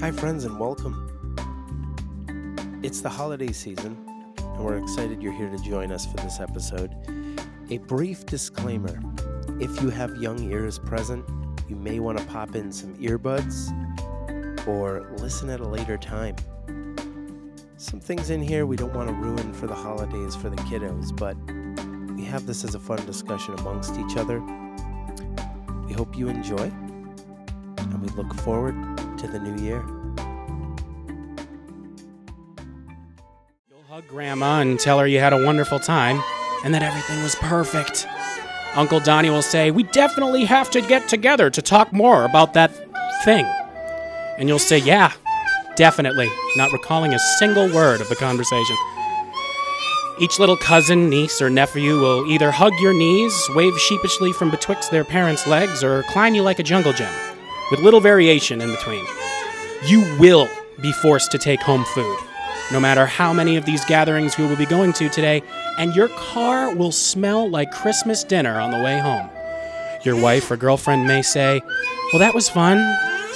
Hi, friends, and welcome. It's the holiday season, and we're excited you're here to join us for this episode. A brief disclaimer if you have young ears present, you may want to pop in some earbuds or listen at a later time. Some things in here we don't want to ruin for the holidays for the kiddos, but we have this as a fun discussion amongst each other. We hope you enjoy, and we look forward to the new year. You'll hug Grandma and tell her you had a wonderful time and that everything was perfect. Uncle Donnie will say, We definitely have to get together to talk more about that thing. And you'll say, Yeah, definitely, not recalling a single word of the conversation. Each little cousin, niece, or nephew will either hug your knees, wave sheepishly from betwixt their parents' legs, or climb you like a jungle gym, with little variation in between. You will be forced to take home food, no matter how many of these gatherings we will be going to today, and your car will smell like Christmas dinner on the way home. Your wife or girlfriend may say, Well, that was fun.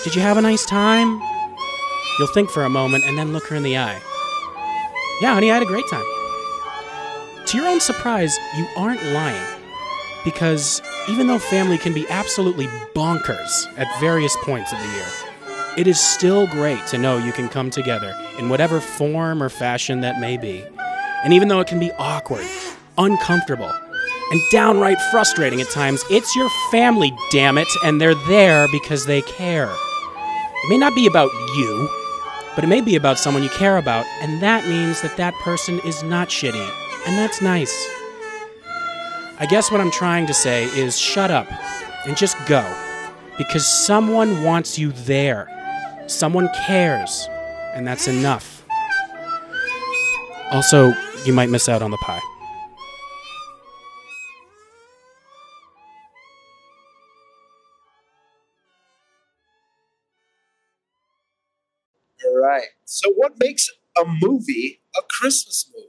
Did you have a nice time? You'll think for a moment and then look her in the eye. Yeah, honey, I had a great time. To your own surprise, you aren't lying. Because even though family can be absolutely bonkers at various points of the year, it is still great to know you can come together in whatever form or fashion that may be. And even though it can be awkward, uncomfortable, and downright frustrating at times, it's your family, damn it, and they're there because they care. It may not be about you, but it may be about someone you care about, and that means that that person is not shitty, and that's nice. I guess what I'm trying to say is shut up and just go, because someone wants you there. Someone cares, and that's enough. Also, you might miss out on the pie. All right. So, what makes a movie a Christmas movie?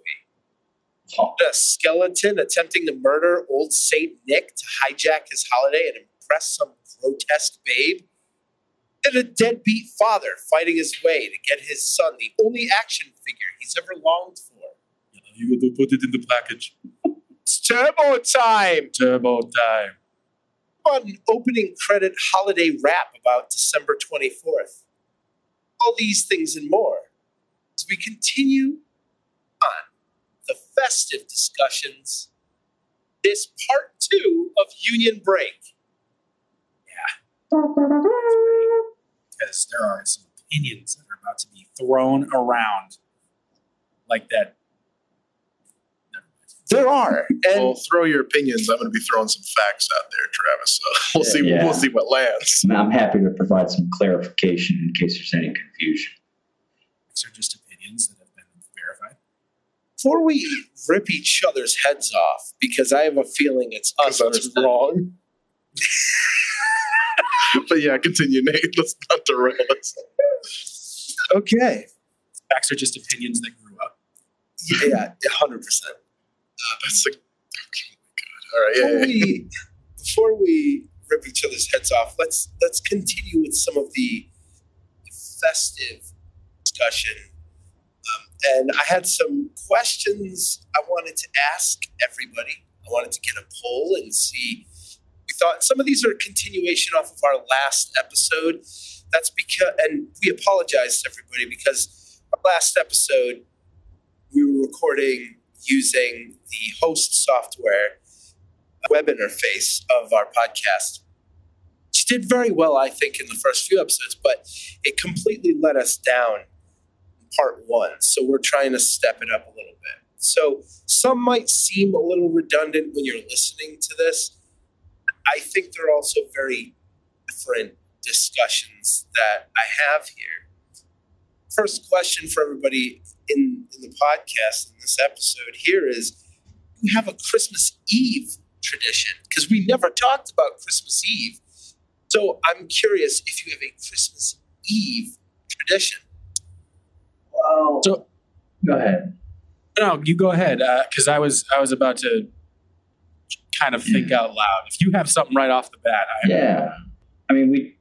A skeleton attempting to murder old Saint Nick to hijack his holiday and impress some grotesque babe? Did a deadbeat father fighting his way to get his son the only action figure he's ever longed for? You got to put it in the package. It's turbo time! Turbo time. Fun opening credit holiday rap about December 24th. All these things and more as we continue on the festive discussions. This part two of Union Break. Yeah. Because there are some opinions that are about to be thrown around like that. There are, and well, throw your opinions. I'm going to be throwing some facts out there, Travis. So we'll see. Yeah. We'll see what lands. I'm happy to provide some clarification in case there's any confusion. These are just opinions that have been verified. Before we rip each other's heads off, because I have a feeling it's us that's that's wrong. but yeah, continue, Nate. Let's not derail us. Okay. Facts are just opinions that grew up. Yeah, hundred percent. Ah, that's like, oh my god. All right, yeah, Before yeah, yeah. we before we rip each other's heads off, let's let's continue with some of the festive discussion. And I had some questions I wanted to ask everybody. I wanted to get a poll and see. We thought some of these are a continuation off of our last episode. That's because, and we apologize to everybody because our last episode we were recording using the host software uh, web interface of our podcast. She did very well, I think, in the first few episodes, but it completely let us down part one. So we're trying to step it up a little bit. So some might seem a little redundant when you're listening to this. I think they're also very different discussions that I have here. First question for everybody in, in the podcast in this episode here is you have a Christmas Eve tradition? Because we never talked about Christmas Eve. So I'm curious if you have a Christmas Eve tradition. Well, So- go ahead. No, you go ahead, because I was I was about to kind of think out loud. If you have something right off the bat, I Yeah. I mean, we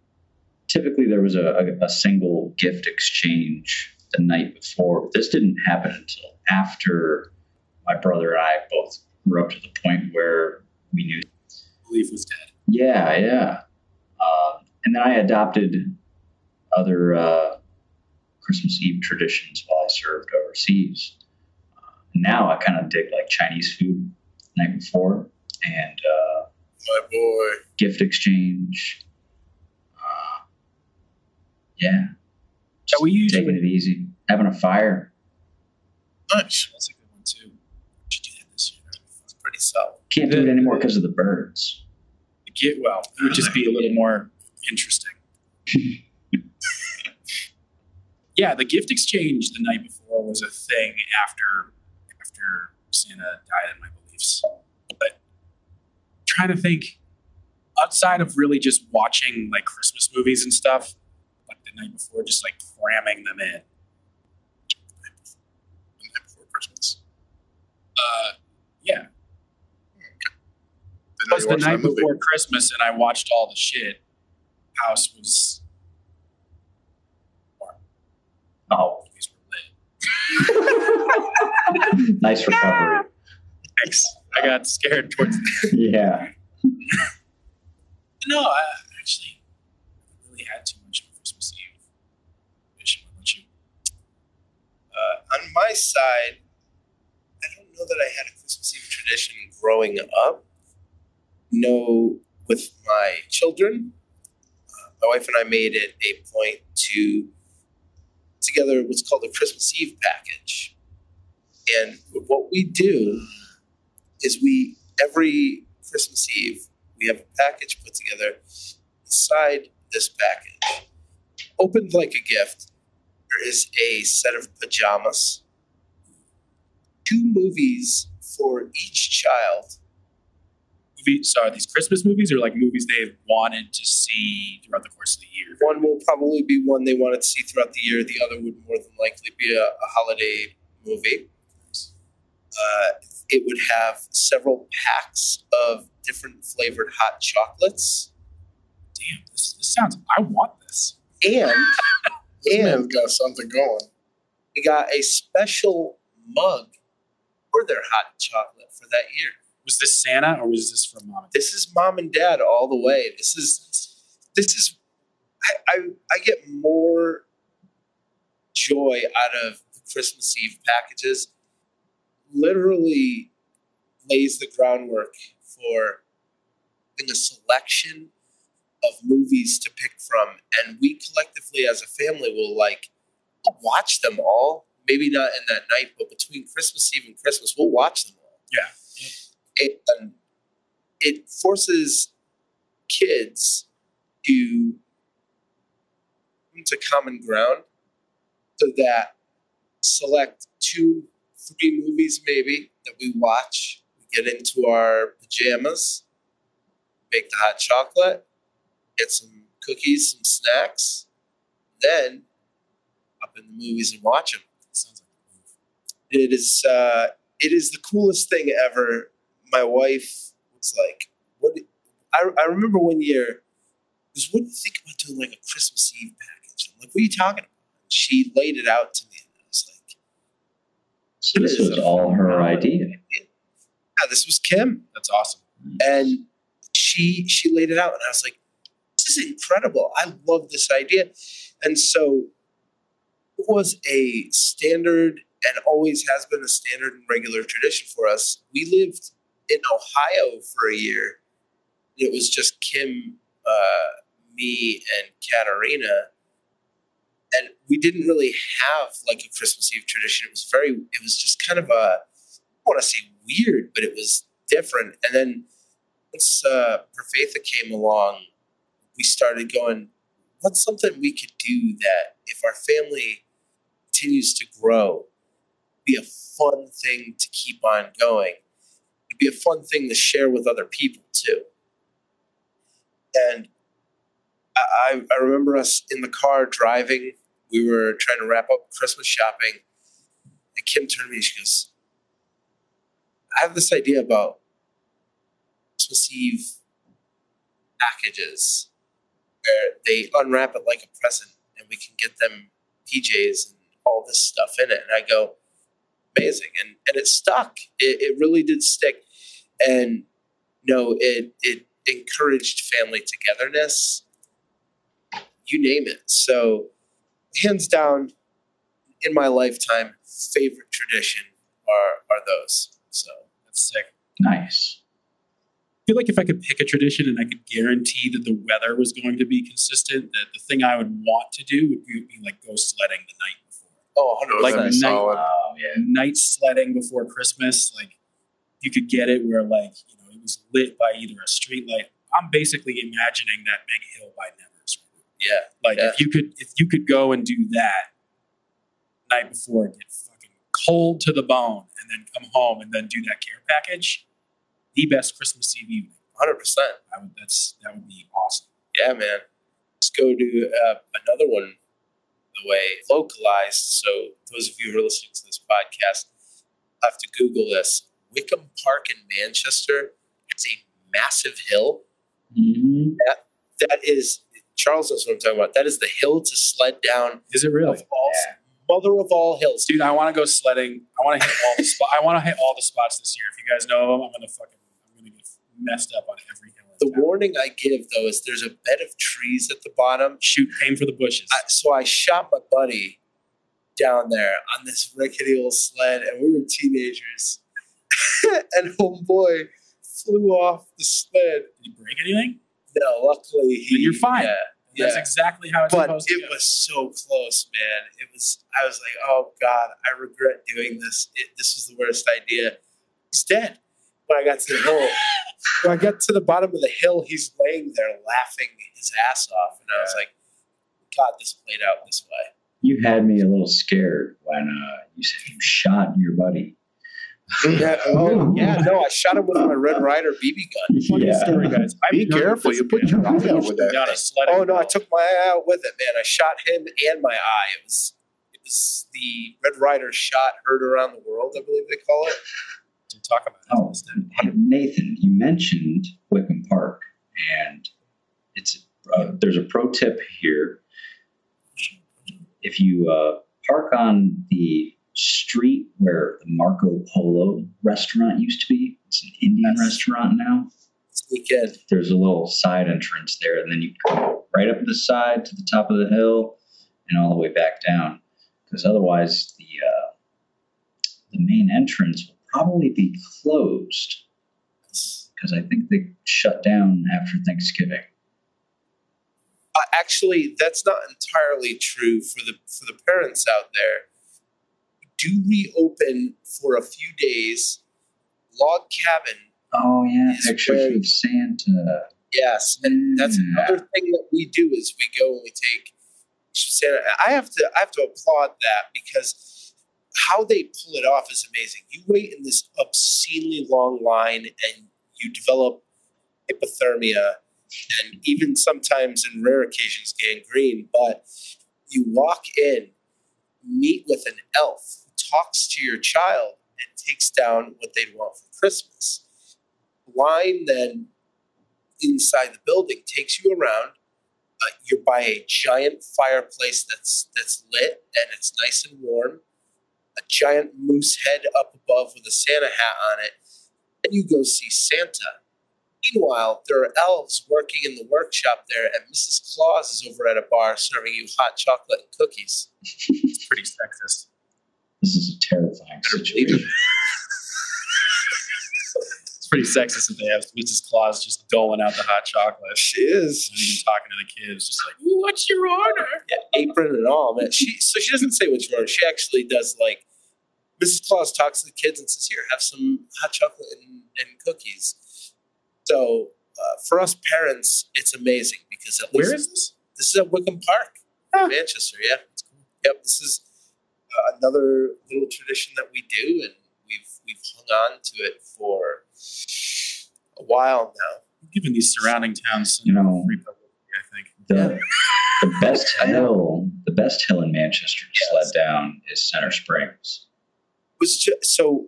typically there was a, a, a single gift exchange the night before. This didn't happen until after my brother and I both grew up to the point where we knew Belief was dead. Yeah, yeah. Um, and then I adopted other uh, Christmas Eve traditions while I served overseas. Uh, now I kind of dig like Chinese food the night before and uh, My boy. gift exchange. Uh, yeah. Yeah, we usually- taking it easy, having a fire. Nice. That's a good one too. We should do that this year. It's pretty solid. Can't do it anymore because of the birds. Get well. It would just be a little more interesting. yeah, the gift exchange the night before was a thing after after Santa died in my beliefs. But trying to think outside of really just watching like Christmas movies and stuff, like the night before, just like cramming them in. The night before Christmas. Uh, yeah, Didn't know the night before Christmas, and I watched all the shit. House was. Oh, movies were lit. nice recovery. Thanks. I got scared towards the yeah. No, I actually really had too much of a Christmas Eve. tradition. What you? Uh, on my side, I don't know that I had a Christmas Eve tradition growing up. No, with my children, uh, my wife and I made it a point to put together what's called a Christmas Eve package. And what we do is we every Christmas Eve we have a package put together. Inside this package, opened like a gift, there is a set of pajamas, two movies for each child. Movie, so are these Christmas movies or like movies they've wanted to see throughout the course of the year? One will probably be one they wanted to see throughout the year. The other would more than likely be a, a holiday movie. Uh, it would have several packs of different flavored hot chocolates, Damn, this, this sounds. I want this. and This and man's got something going. we got a special mug for their hot chocolate for that year. Was this Santa or was this from mom? and dad? This is mom and dad all the way. This is this is I I, I get more joy out of the Christmas Eve packages. Literally lays the groundwork for having a selection of movies to pick from, and we collectively as a family will like watch them all. Maybe not in that night, but between Christmas Eve and Christmas, we'll watch them all. Yeah. It, and it forces kids to come to common ground so that select two, three movies maybe that we watch. We get into our pajamas, make the hot chocolate, get some cookies, some snacks, then up in the movies and watch them. It is uh, it is the coolest thing ever. My wife was like, "What?" I I remember one year. Was what do you think about doing like a Christmas Eve package? I'm like, what are you talking about? And she laid it out to me, and I was like, So this was all her idea. "Yeah, this was Kim." That's awesome. Mm. and she she laid it out and i was like this is incredible i love this idea and so it was a standard and always has been a standard and regular tradition for us we lived in ohio for a year it was just kim uh, me and katarina. And we didn't really have like a christmas eve tradition. It was very it was just kind of a i want to say weird but it was different. And then once uh, Perfetha came along, we started going, what's something we could do that if our family continues to grow, be a fun thing to keep on going? Be a fun thing to share with other people too. And I, I remember us in the car driving. We were trying to wrap up Christmas shopping. And Kim turned to me she goes, I have this idea about Christmas Eve packages where they unwrap it like a present and we can get them PJs and all this stuff in it. And I go, amazing. And and it stuck. It, it really did stick. And no, it it encouraged family togetherness. You name it. So hands down, in my lifetime, favorite tradition are are those. So That's sick. Nice. I feel like if I could pick a tradition and I could guarantee that the weather was going to be consistent, that the thing I would want to do would be, be like go sledding the night before. oh, 100 Like percent. night, solid. Oh yeah. night sledding before Christmas, like you could get it where like you know it was lit by either a street light. I'm basically imagining that big hill by Nevers. Yeah. Like Yeah. if you could if you could go and do that night before and get fucking cold to the bone and then come home and then do that care package, the best Christmas Eve evening. 100%. I would that's that would be awesome. Yeah, man. Let's go to uh, another one the way localized. So, those of you who are listening to this podcast have to Google this. Wickham Park in Manchester. It's a massive hill. Mhm. That is, Charles knows what I'm talking about. That is the hill to sled down Is it really? of all, mother of all hills. Dude, I want to go sledding. I want to hit all the spots. I want to hit all the spots this year. If you guys know them, I'm gonna fucking I'm gonna get messed up on every hill. The town. warning I give though is there's a bed of trees at the bottom. shoot, aim for the bushes. I, so I shot my buddy down there on this rickety old sled, and we were teenagers. and homeboy flew off the sled. Did you break anything? No, luckily he. Then you're fine. Yeah, That's yeah. exactly how it's but supposed to it go. was so close, man. It was. I was like, oh god, I regret doing this. It, this was the worst idea. He's dead. When I got to the hill, when I got to the bottom of the hill, he's laying there laughing his ass off, and I was like, God, this played out this way. You had me a little scared when uh, you said you shot your buddy. Yeah, oh, yeah, no, I shot him with my Red Ryder BB gun. Funny Yeah. story, guys. I've Be careful, you put your eye out with that down a thing. sledding Oh no, I took my eye out with it, man. I shot him and my eye. It was it was the Red Ryder shot heard around the world, I believe they call it. to talk about it. Oh, hey, Nathan, you mentioned Wickham Park, and it's uh, there's a pro tip here. If you uh, park on the street where the Marco Polo restaurant used to be, it's an Indian restaurant now. Weekend. There's a little side entrance there, and then you go right up the side to the top of the hill, and all the way back down. Because otherwise, the uh, the main entrance will probably be closed because I think they shut down after Thanksgiving. Uh, actually, that's not entirely true for the for the parents out there. Do reopen for a few days. Log cabin, Oh yeah, pictures of Santa. yes, and that's another thing that we do is we go and we take Santa. I have to I have to applaud that because how they pull it off is amazing. You wait in this obscenely long line and you develop hypothermia and even sometimes in rare occasions gangrene, but you walk in, meet with an elf talks to your child and takes down what they'd want for Christmas. Line then inside the building takes you around. Uh, you're by a giant fireplace that's that's lit and it's nice and warm. A giant moose head up above with a Santa hat on it, and you go see Santa. Meanwhile, there are elves working in the workshop there, and Mrs. Claus is over at a bar serving you hot chocolate and cookies. It's pretty sexist. This is a terrifying situation. It's pretty sexist that they have Mrs. Claus just doling out the hot chocolate. She is. Not even talking to the kids, just like, what's your order? Yeah, apron and all, man. She so she doesn't say what you order. She actually does like Mrs. Claus talks to the kids and says, "Here, have some hot chocolate and, and cookies." So uh, for us parents, it's amazing because at least Where is this? this is at Wickham Park, Ah. Manchester. Yeah, yep. This is uh, another little tradition that we do, and we've we've hung on to it for a while now. Giving these surrounding towns You know, free publicity, I think. the, the best hill, the best hill in Manchester to Yes. sled down is Center Springs. was just so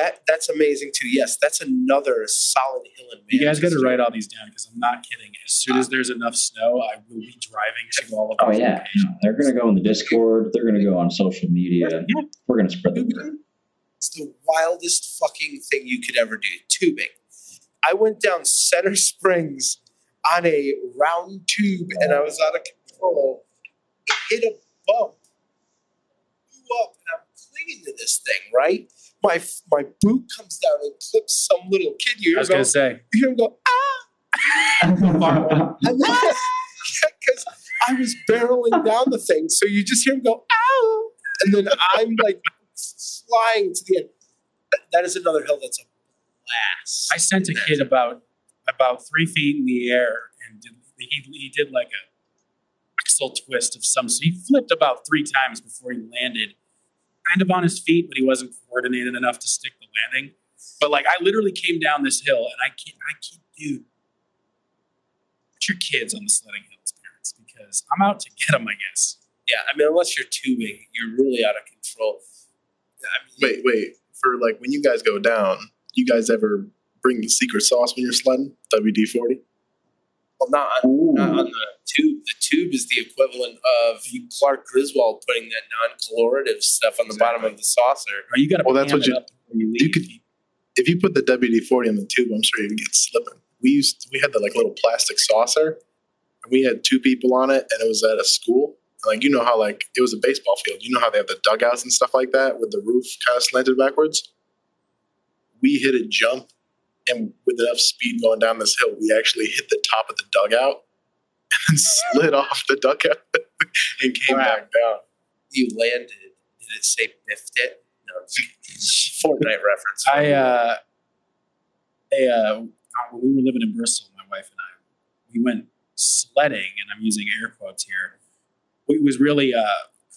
that that's amazing too. Yes, that's another solid hill in me. You guys got to write all these down because I'm not kidding. As soon as there's enough snow, I will be driving to all of them. Oh these yeah, locations. they're gonna go in the Discord. They're gonna go on social media. Yeah. We're gonna spread the word. It's the wildest fucking thing you could ever do. Tubing. I went down Center Springs on a round tube and I was out of control. Hit a bump. Blew up and I'm clinging to this thing, right? My my boot comes down and clips some little kid. You hear I was gonna say, you hear him go, ah! And then, because I was barreling down the thing, so you just hear him go, ow! And then I'm like flying to the end. That- that is another hill that's a blast. I sent a kid about about three feet in the air, and did, he he did like a axle twist of some. So he flipped about three times before he landed, kind of on his feet, but he wasn't coordinated enough to stick the landing. But like I literally came down this hill, and I can't, I can't, dude. Put your kids on the sledding hills, parents, because I'm out to get them. I guess. Yeah, I mean, unless you're tubing, you're really out of control. I mean, Wait, wait. For like when you guys go down, you guys ever bring the secret sauce when you're sledding? WD forty. Well, not on, not on the tube. The tube is the equivalent of Clark Griswold putting that non-calorative stuff on the bottom of the saucer. Or you got to. Well, that's what you- Up before you, you could- If you put the WD forty on the tube, I'm sure you'd get slipping. We used we had the like little plastic saucer, and we had two people on it, and it was at a school. Like you know how like it was a baseball field. You know how they have the dugouts and stuff like that with the roof kind of slanted backwards. We hit a jump, and with enough speed going down this hill, we actually hit the top of the dugout and then slid off the dugout and came Wow. back down. You landed. Did it say biffed it? No, it's Fortnite reference. I uh, I, uh, when we were living in Bristol, my wife and I, we went sledding, and I'm using air quotes here. It was really uh,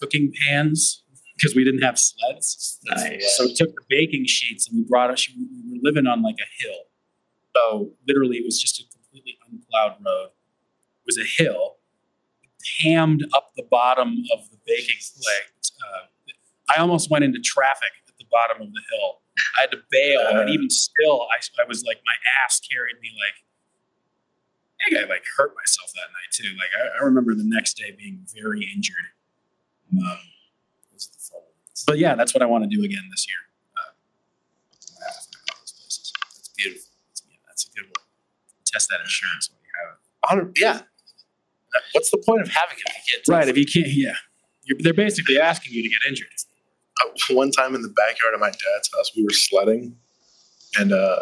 cooking pans because we didn't have sleds. Nice. So we took the baking sheets and we brought us. We were living on like a hill, so literally it was just a completely unplowed road. It was a hill, hammed up the bottom of the baking leg. Uh, I almost went into traffic at the bottom of the hill. I had to bail, and even still, I, I was like, my ass carried me like. I think I like hurt myself that night too. Like I, I remember the next day being very injured. Um, Those the fun but yeah, that's what I want to do again this year. Uh, I have to find those places. That's beautiful. Yeah, that's a good one. Test that insurance when you have it. Yeah. What's the point of having it if you can't? Right. If you can't, yeah, You're, they're basically asking you to get injured. uh, one time in the backyard of my dad's house, we were sledding, and uh,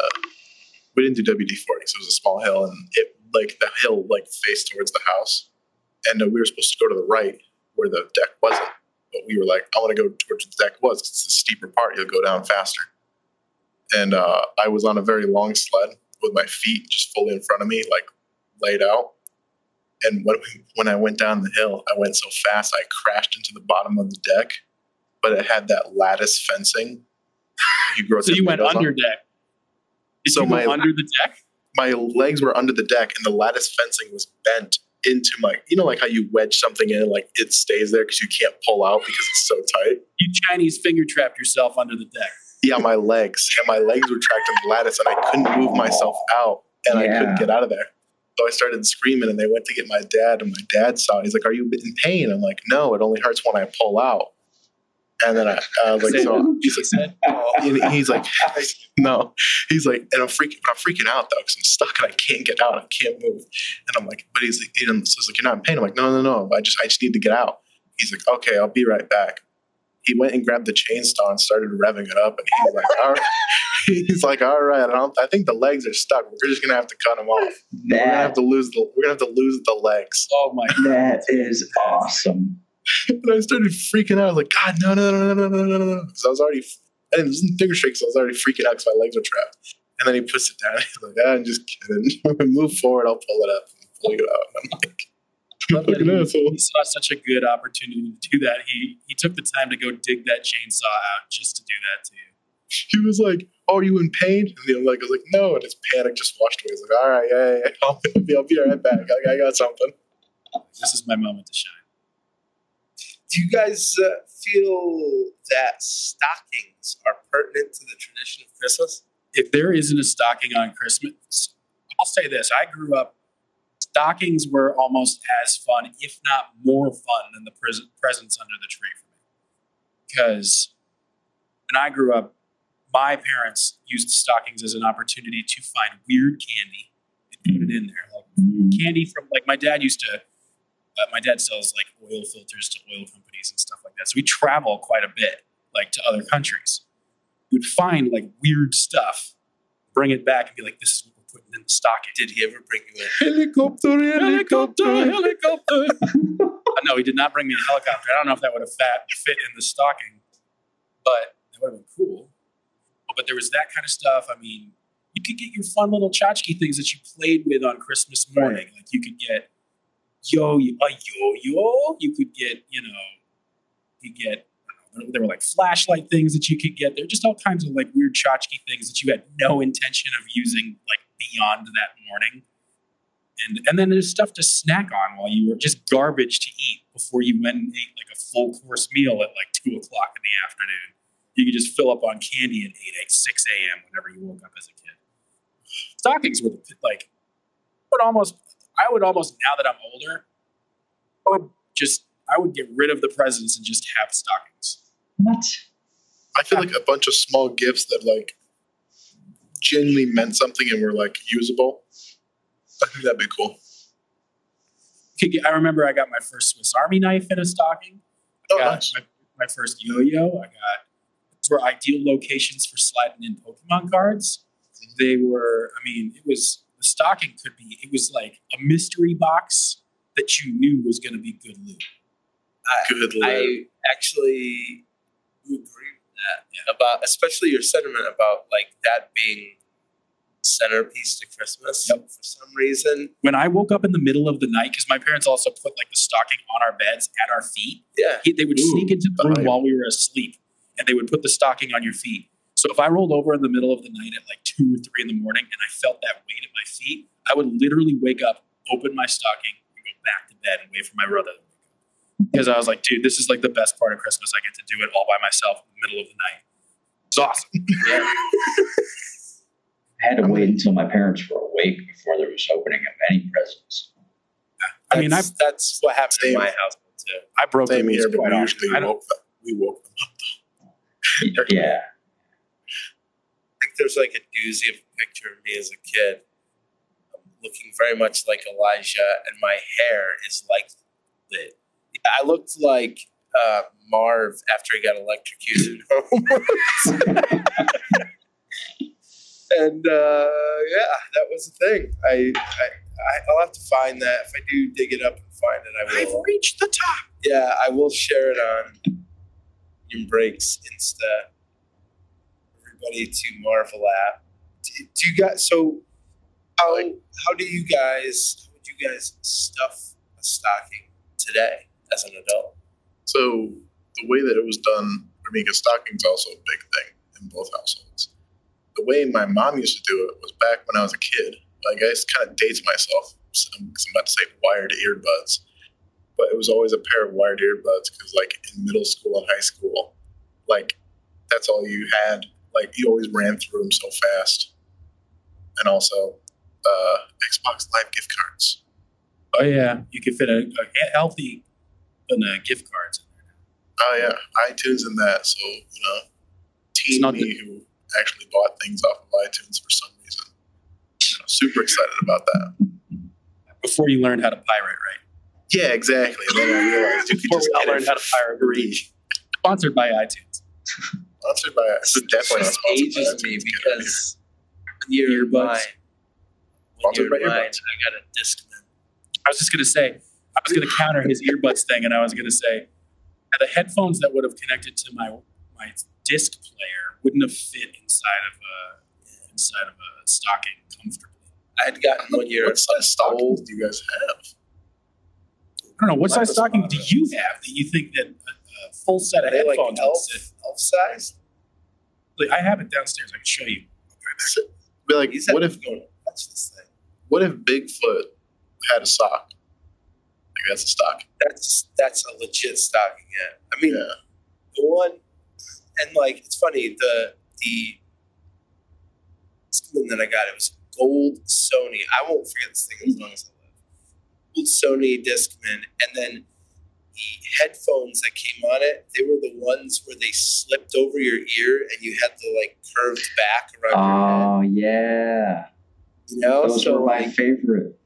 we didn't do WD forty, so it was a small hill, and it like the hill like faced towards the house, and uh, we were supposed to go to the right where the deck wasn't, but we were like, I want to go towards the deck was 'cause it's a steeper part, you'll go down faster, and uh, I was on a very long sled with my feet just fully in front of me, like laid out. And when, when I went down the hill, I went so fast I crashed into the bottom of the deck but it had that lattice fencing. You grow So you went tomatoes on. under deck. Did So my- under the deck? My legs were under the deck, and the lattice fencing was bent into my. You know, like how you wedge something in, like it stays there because you can't pull out because it's so tight. You Chinese finger trapped yourself under the deck. Yeah, my legs and my legs were trapped in the lattice, and I couldn't move myself out, and I couldn't get out of there. So I started screaming, and they went to get my dad, and my dad saw it. He's like, "Are you in pain?" I'm like, "No, it only hurts when I pull out." And then I, I was like, "So." He's like, said, And he's like, no. He's like, and I'm freaking, but I'm freaking out though because I'm stuck and I can't get out. I can't move. And I'm like, but he's like, he didn't- so he's like, you're not in pain. I'm like, no, no, no. I just, I just need to get out. He's like, okay, I'll be right back he went and grabbed the chainsaw and started revving it up. And he was like, all right. he's like, all right, I, I, think the legs are stuck. We're just gonna have to cut them off. That, we're gonna have to lose the. We're gonna have to lose the legs. Oh my! That is awesome. and I started freaking out. I was like, God, no, no, no, no, no, no, no, no!" Because I was already. I didn't listen to figure shake, so I was already freaking out because my legs were trapped. And then he puts it down. He's like, ah, I'm just kidding. Move forward. I'll pull it up and pull you out. And I'm like. Love fucking he, asshole. he saw such a good opportunity to do that. He he took the time to go dig that chainsaw out just to do that to you. He was like, Oh, are you in pain? And the other leg was like, No. And his panic just washed away. He's like, All right, yeah, yeah, yeah. I'll, be, I'll be right back. I, I got something. This is my moment to shine. do you guys uh, feel that stockings are pertinent to the tradition of Christmas? if there isn't a stocking on Christmas, I'll say this: I grew up. Stockings were almost as fun, if not more fun, than the pres- presents under the tree for me. Because when I grew up, my parents used stockings as an opportunity to find weird candy and put it in there, like candy from like my dad used to. Uh, my dad sells like oil filters to oil companies and stuff like that. So we travel quite a bit, like to other countries We'd find like weird stuff, bring it back, and be like, "This is putting in the stocking." Did he ever bring you a Helicopter, helicopter, helicopter. No, he did not bring me a helicopter. I don't know if that would have fat, fit in the stocking, but that would have been cool. But there was that kind of stuff. I mean, you could get your fun little tchotchke things that you played with on Christmas morning. Like you could get yo a yo yo. You could get you know you get I don't know, there were like flashlight things that you could get. There were just all kinds of like weird tchotchke things that you had no intention of using like beyond that morning. And and then there's stuff to snack on while you were just garbage to eat before you went and ate like a full course meal at like two o'clock in the afternoon. You could just fill up on candy at eight six a.m. whenever you woke up as a kid. Stockings were like but almost I would almost now that I'm older, I would just I would get rid of the presents and just have stockings. What? I feel like a bunch of small gifts that like genuinely meant something and were like usable. I think that'd be cool. I remember I got my first Swiss Army knife in a stocking. I Oh, got nice. my, my first yo-yo. I got those were ideal locations for sliding in Pokemon cards. They were, I mean, it was the stocking could be. It was like a mystery box that you knew was going to be good loot. Good lord. I actually agree with that about, especially your sentiment about like that being centerpiece to Christmas Yep. for some reason. When I woke up in the middle of the night, because my parents also put like the stocking on our beds at our feet, Yeah, he- they would Ooh, sneak into the room while we were asleep and they would put the stocking on your feet. So if I rolled over in the middle of the night at like two or three in the morning and I felt that weight at my feet, I would literally wake up, open my stocking, and go back to bed and wait for my brother. To wake up. Because I was like, dude, this is like the best part of Christmas. I get to do it all by myself in the middle of the night. It's awesome. I had to wait until my parents were awake before there was opening of any presents. I mean, I that's, that's what happened in my house too. I broke the Same rules here, but quite we usually woke them, we woke them up. Yeah. I think there's like a doozy of a picture of me as a kid, looking very much like Elijah, and my hair is like lit. I looked like uh, Marv after he got electrocuted. and uh, yeah, that was the thing. I, I, I I'll have to find that. If I do dig it up and find it, I I've reached the top. Yeah, I will share it on Union Breaks Insta. Everybody to marvel at. Do, do you guys? So, how how do you guys? How would you guys stuff a stocking today as an adult? So the way that it was done, I mean, because stocking's also a big thing in both households. The way my mom used to do it was back when I was a kid. Like I just kind of dates myself because I'm about to say wired earbuds, but it was always a pair of wired earbuds because, like in middle school and high school, like that's all you had. Like you always ran through them so fast, and also uh, Xbox Live gift cards. Oh yeah, you could fit a, a healthy uh, gift cards in there. Oh yeah, iTunes and that. So you know, teen not me who actually bought things off of iTunes for some reason. You know, super excited about that. Before you learned how to pirate, right? Yeah, exactly. And then I realized you could Before just we all learned how to pirate. free. Sponsored by iTunes. Sponsored by us. Definitely not This sponsored ages iTunes. me Get out of here. because when you're in Earbuds. mine, when Sponsored by mine, earbuds. I got a Discman. I was just gonna say, I was gonna counter his earbuds thing, and I was gonna say, the headphones that would have connected to my my disc player wouldn't have fit inside of a inside of a stocking comfortably. I had gotten one year. What size stockings do you guys have? I don't know what size was stocking do you have that you think that a, a full set of they like headphones would elf, sit? elf size? Like, I have it downstairs. I can show you. Be like, what if going to touch this thing? what if Bigfoot had a sock? Like That's a stock. That's that's a legit stocking. Yeah, I mean Yeah. the one, and like it's funny the the spoon that I got it was gold Sony. I won't forget this thing as long as I live. Gold Sony Discman, and then the headphones that came on it, they were the ones where they slipped over your ear and you had the like curved back around your oh, head. Oh yeah, You know, those so were my like favorite.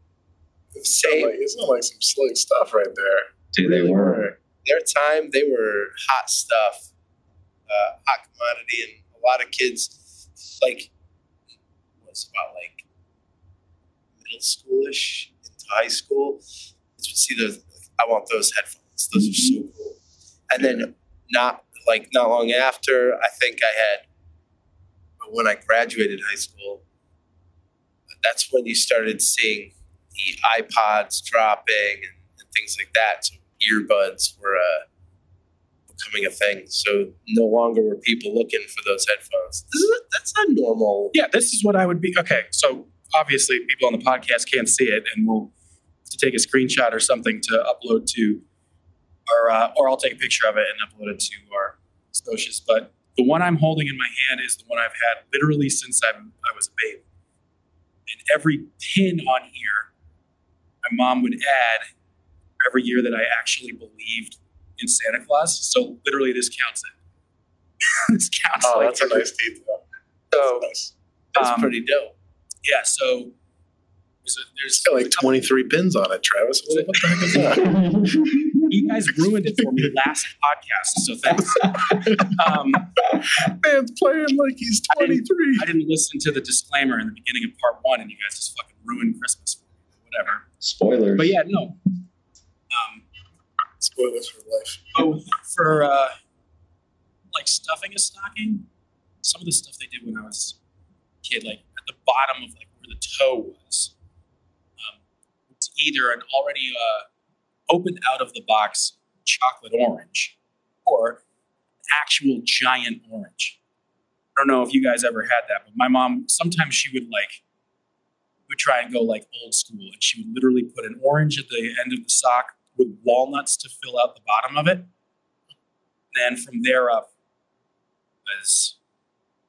It's not Same. like, it's not like some slick stuff right there. Dude, they really were. their time they were hot stuff uh, hot commodity and a lot of kids like was about like middle schoolish into high school kids would see those i want those headphones those are so cool and then not like not long after i think i had when i graduated high school that's when you started seeing the ipods dropping and, and things like that so earbuds were uh, becoming a thing. So no longer were people looking for those headphones. Is that's not normal. Yeah, this is what I would be. Okay, so obviously people on the podcast can't see it, and we'll to take a screenshot or something to upload to our, uh, or I'll take a picture of it and upload it to our socials. But the one I'm holding in my hand is the one I've had literally since I, I was a baby. And every pin on here, my mom would add every year that I actually believed in Santa Claus. So literally, this counts it. this counts. Oh, like that's a nice detail. So Nice. that's Um, pretty dope. Yeah, so there's, a, there's It's got like 23 pins on it, Travis. What what the heck is that? you guys ruined it for me last podcast, so thanks. Um, Man's playing like he's I didn't- 23. I didn't listen to the disclaimer in the beginning of part one, and you guys just fucking ruined Christmas for me. Whatever. Spoilers. But yeah, no. Um, Spoilers for life. oh, for uh, like stuffing a stocking, some of the stuff they did when I was a kid, like at the bottom of like where the toe was, um, it's either an already uh, opened out of the box chocolate orange or actual giant orange. I don't know if you guys ever had that, but my mom sometimes she would like would try and go like old school, and she would literally put an orange at the end of the sock with walnuts to fill out the bottom of it. Then from there up was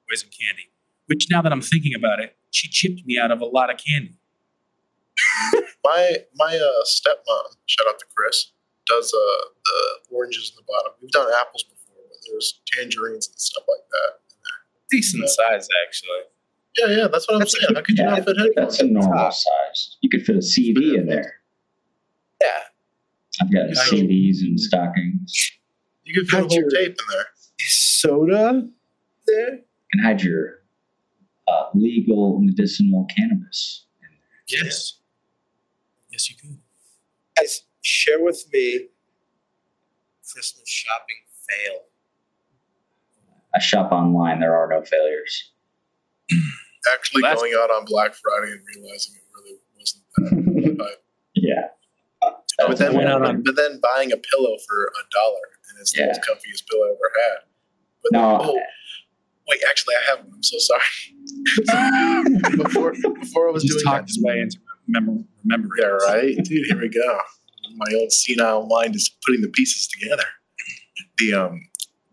poison candy, which now that I'm thinking about it, she chipped me out of a lot of candy. My my uh, stepmom, shout out to Chris, does uh, the oranges in the bottom. We've done apples before, but there's tangerines and stuff like that. Decent size actually. Yeah, yeah, that's what I'm That's saying. How could you not fit headphones? That's a normal Top. size. You could fit a CD in there. Yeah. I've got Yeah. CDs and stockings. You could fit a whole your- tape in there. Soda there? You can hide your uh, legal medicinal cannabis. In there. Yes. Yes, you can. Guys, share with me Christmas shopping fail. I shop online. There are no failures. Actually Well, going out on Black Friday and realizing it really wasn't that. but, Yeah. but then, went out on- but then buying a pillow for a dollar and it's the most comfiest pillow I ever had. But No. then, oh, wait, actually, I have one. I'm so sorry. before before I was He's doing talked that, his way into remember, remembering. Yeah, right, dude. Here we go. My old senile mind is putting the pieces together. The um,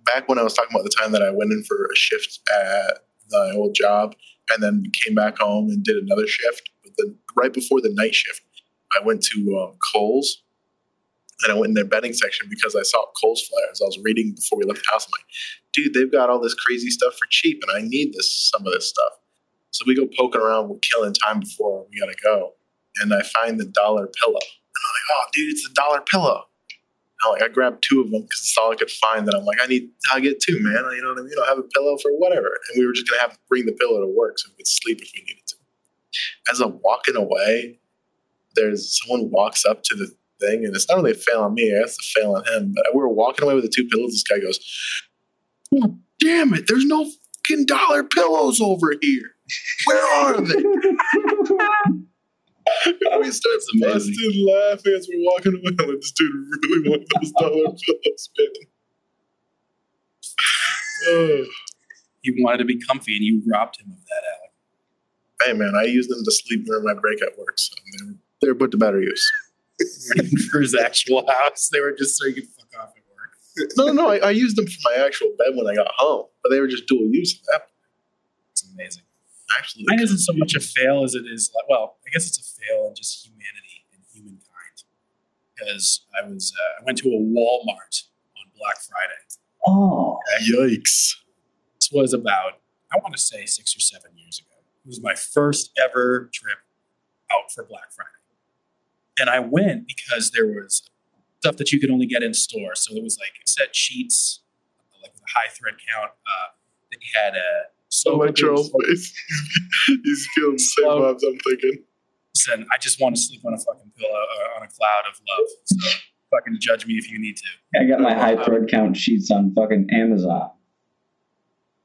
back when I was talking about the time that I went in for a shift at my old job, and then came back home and did another shift. But then right before the night shift, I went to um, Kohl's, and I went in their bedding section because I saw Kohl's flyers. I was reading before we left the house. I'm like, dude, they've got all this crazy stuff for cheap, and I need this some of this stuff. So we go poking around, we're killing time before we gotta go and I find the dollar pillow. And I'm like, oh, dude, it's a dollar pillow. Like, I grabbed two of them because it's all I could find. And I'm like, I need, I'll get two, man. You know what I mean? I'll have a pillow for whatever. And we were just gonna have to bring the pillow to work so we could sleep if we needed to. As I'm walking away, there's someone walks up to the thing, and it's not really a fail on me. It's a fail on him. But we were walking away with the two pillows. This guy goes, oh, damn it! There's no fucking dollar pillows over here. Where are they? we start amazing. busting laughing as we're walking away. I'm like, this dude really wanted those dollar bills, man. Ugh. He wanted to be comfy, and you robbed him of that, Alec. hey, man, I use them to sleep during my break at work, so they're, they're put to better use. for his actual house. They were just so he could fuck off at work. No, no, no. I, I used them for my actual bed when I got home, but they were just dual use at that. It's amazing. Actually, Mine isn't so much a fail as it is like well, I guess it's a fail in just humanity and humankind. Because I was uh, I went to a Walmart on Black Friday. Oh, yikes. This was about I want to say six or seven years ago. It was my first ever trip out for Black Friday, and I went because there was stuff that you could only get in store. So it was like set sheets, like with a high thread count. Uh, they had a So my troll face. He's feeling the same vibes I'm thinking. Listen, I just want to sleep on a fucking pillow uh, on a cloud of love. So fucking judge me if you need to. I got my high thread count sheets on fucking Amazon.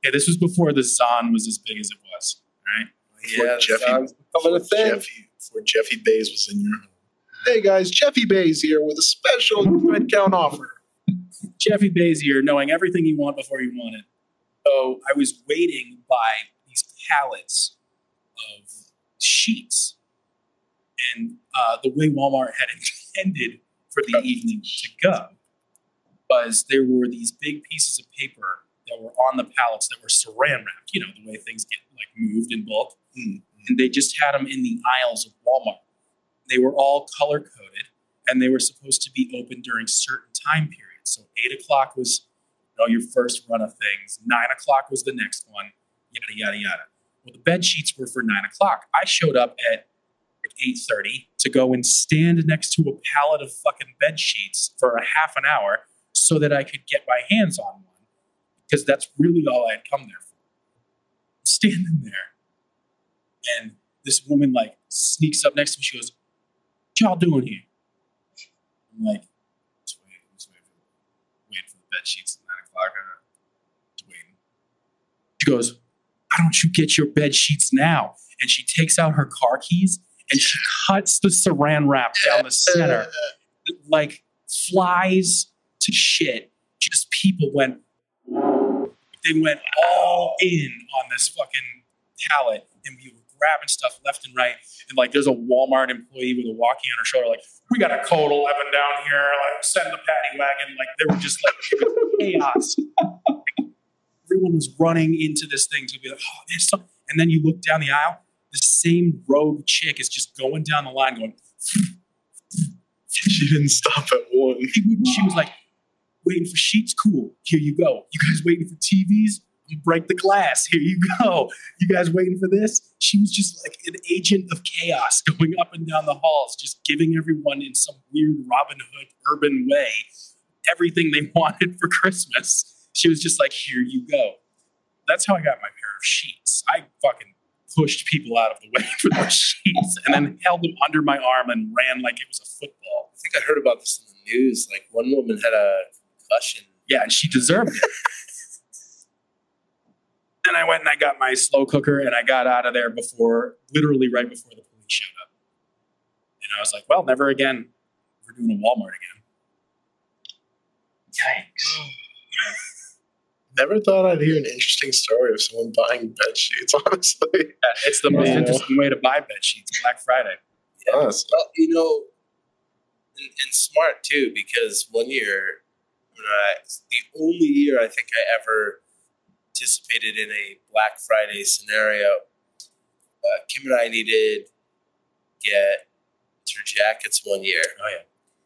Okay, this was before the Zon was as big as it was. Right? Before Yeah, Jeffy, sounds becoming a thing. Jeffy, before Jeffy Bays was in your home. Hey guys, Jeffy Bays here with a special thread count offer. Jeffy Bays here, knowing everything you want before you want it. So I was waiting by these pallets of sheets. And uh, the way Walmart had intended for the evening to go was there were these big pieces of paper that were on the pallets that were saran wrapped, you know, the way things get like moved in bulk. Mm. And they just had them in the aisles of Walmart. They were all color coded and they were supposed to be open during certain time periods. So eight o'clock was know, your first run of things. Nine o'clock was the next one. Yada yada yada. Well, the bed sheets were for nine o'clock. I showed up at eight thirty to go and stand next to a pallet of fucking bed sheets for a half an hour so that I could get my hands on one because that's really all I had come there for. Standing there, and this woman like sneaks up next to me. She goes, "What y'all doing here?" I'm like, "Just waiting, just waiting waiting for the bed sheets at nine o'clock. Just waiting." She goes, "Why don't you get your bed sheets now?" And she takes out her car keys and she cuts the saran wrap down the center, like flies to shit. Just people went, they went all in on this fucking pallet, and we grabbing stuff left and right. And like, there's a Walmart employee with a walkie on her shoulder, like, we got a code 11 down here, like, send the paddy wagon. Like, they were just like, chaos. Everyone was running into this thing to be like, oh, there's. And then you look down the aisle, the same rogue chick is just going down the line, going, She didn't stop at one. she was like, waiting for sheets? Cool. Here you go. You guys waiting for TVs? Break the glass. Here you go. You guys waiting for this? She was just like an agent of chaos going up and down the halls, just giving everyone in some weird Robin Hood urban way everything they wanted for Christmas. She was just like, here you go. That's how I got my pair of sheets. I fucking pushed people out of the way for those sheets and then held them under my arm and ran like it was a football. I think I heard about this in the news. Like one woman had a concussion. Yeah, and she deserved it. then I went and I got my slow cooker and I got out of there before, literally right before the police showed up. And I was like, well, never again. We're doing a Walmart again. Yikes. Never thought I'd hear an interesting story of someone buying bed sheets, honestly. Yeah, it's the most Yeah. interesting way to buy bed sheets, Black Friday. Honestly. Well, you know, and, and smart too, because one year, when I, the only year I think I ever participated in a Black Friday scenario, uh, Kim and I needed get winter jackets one year. Oh, yeah.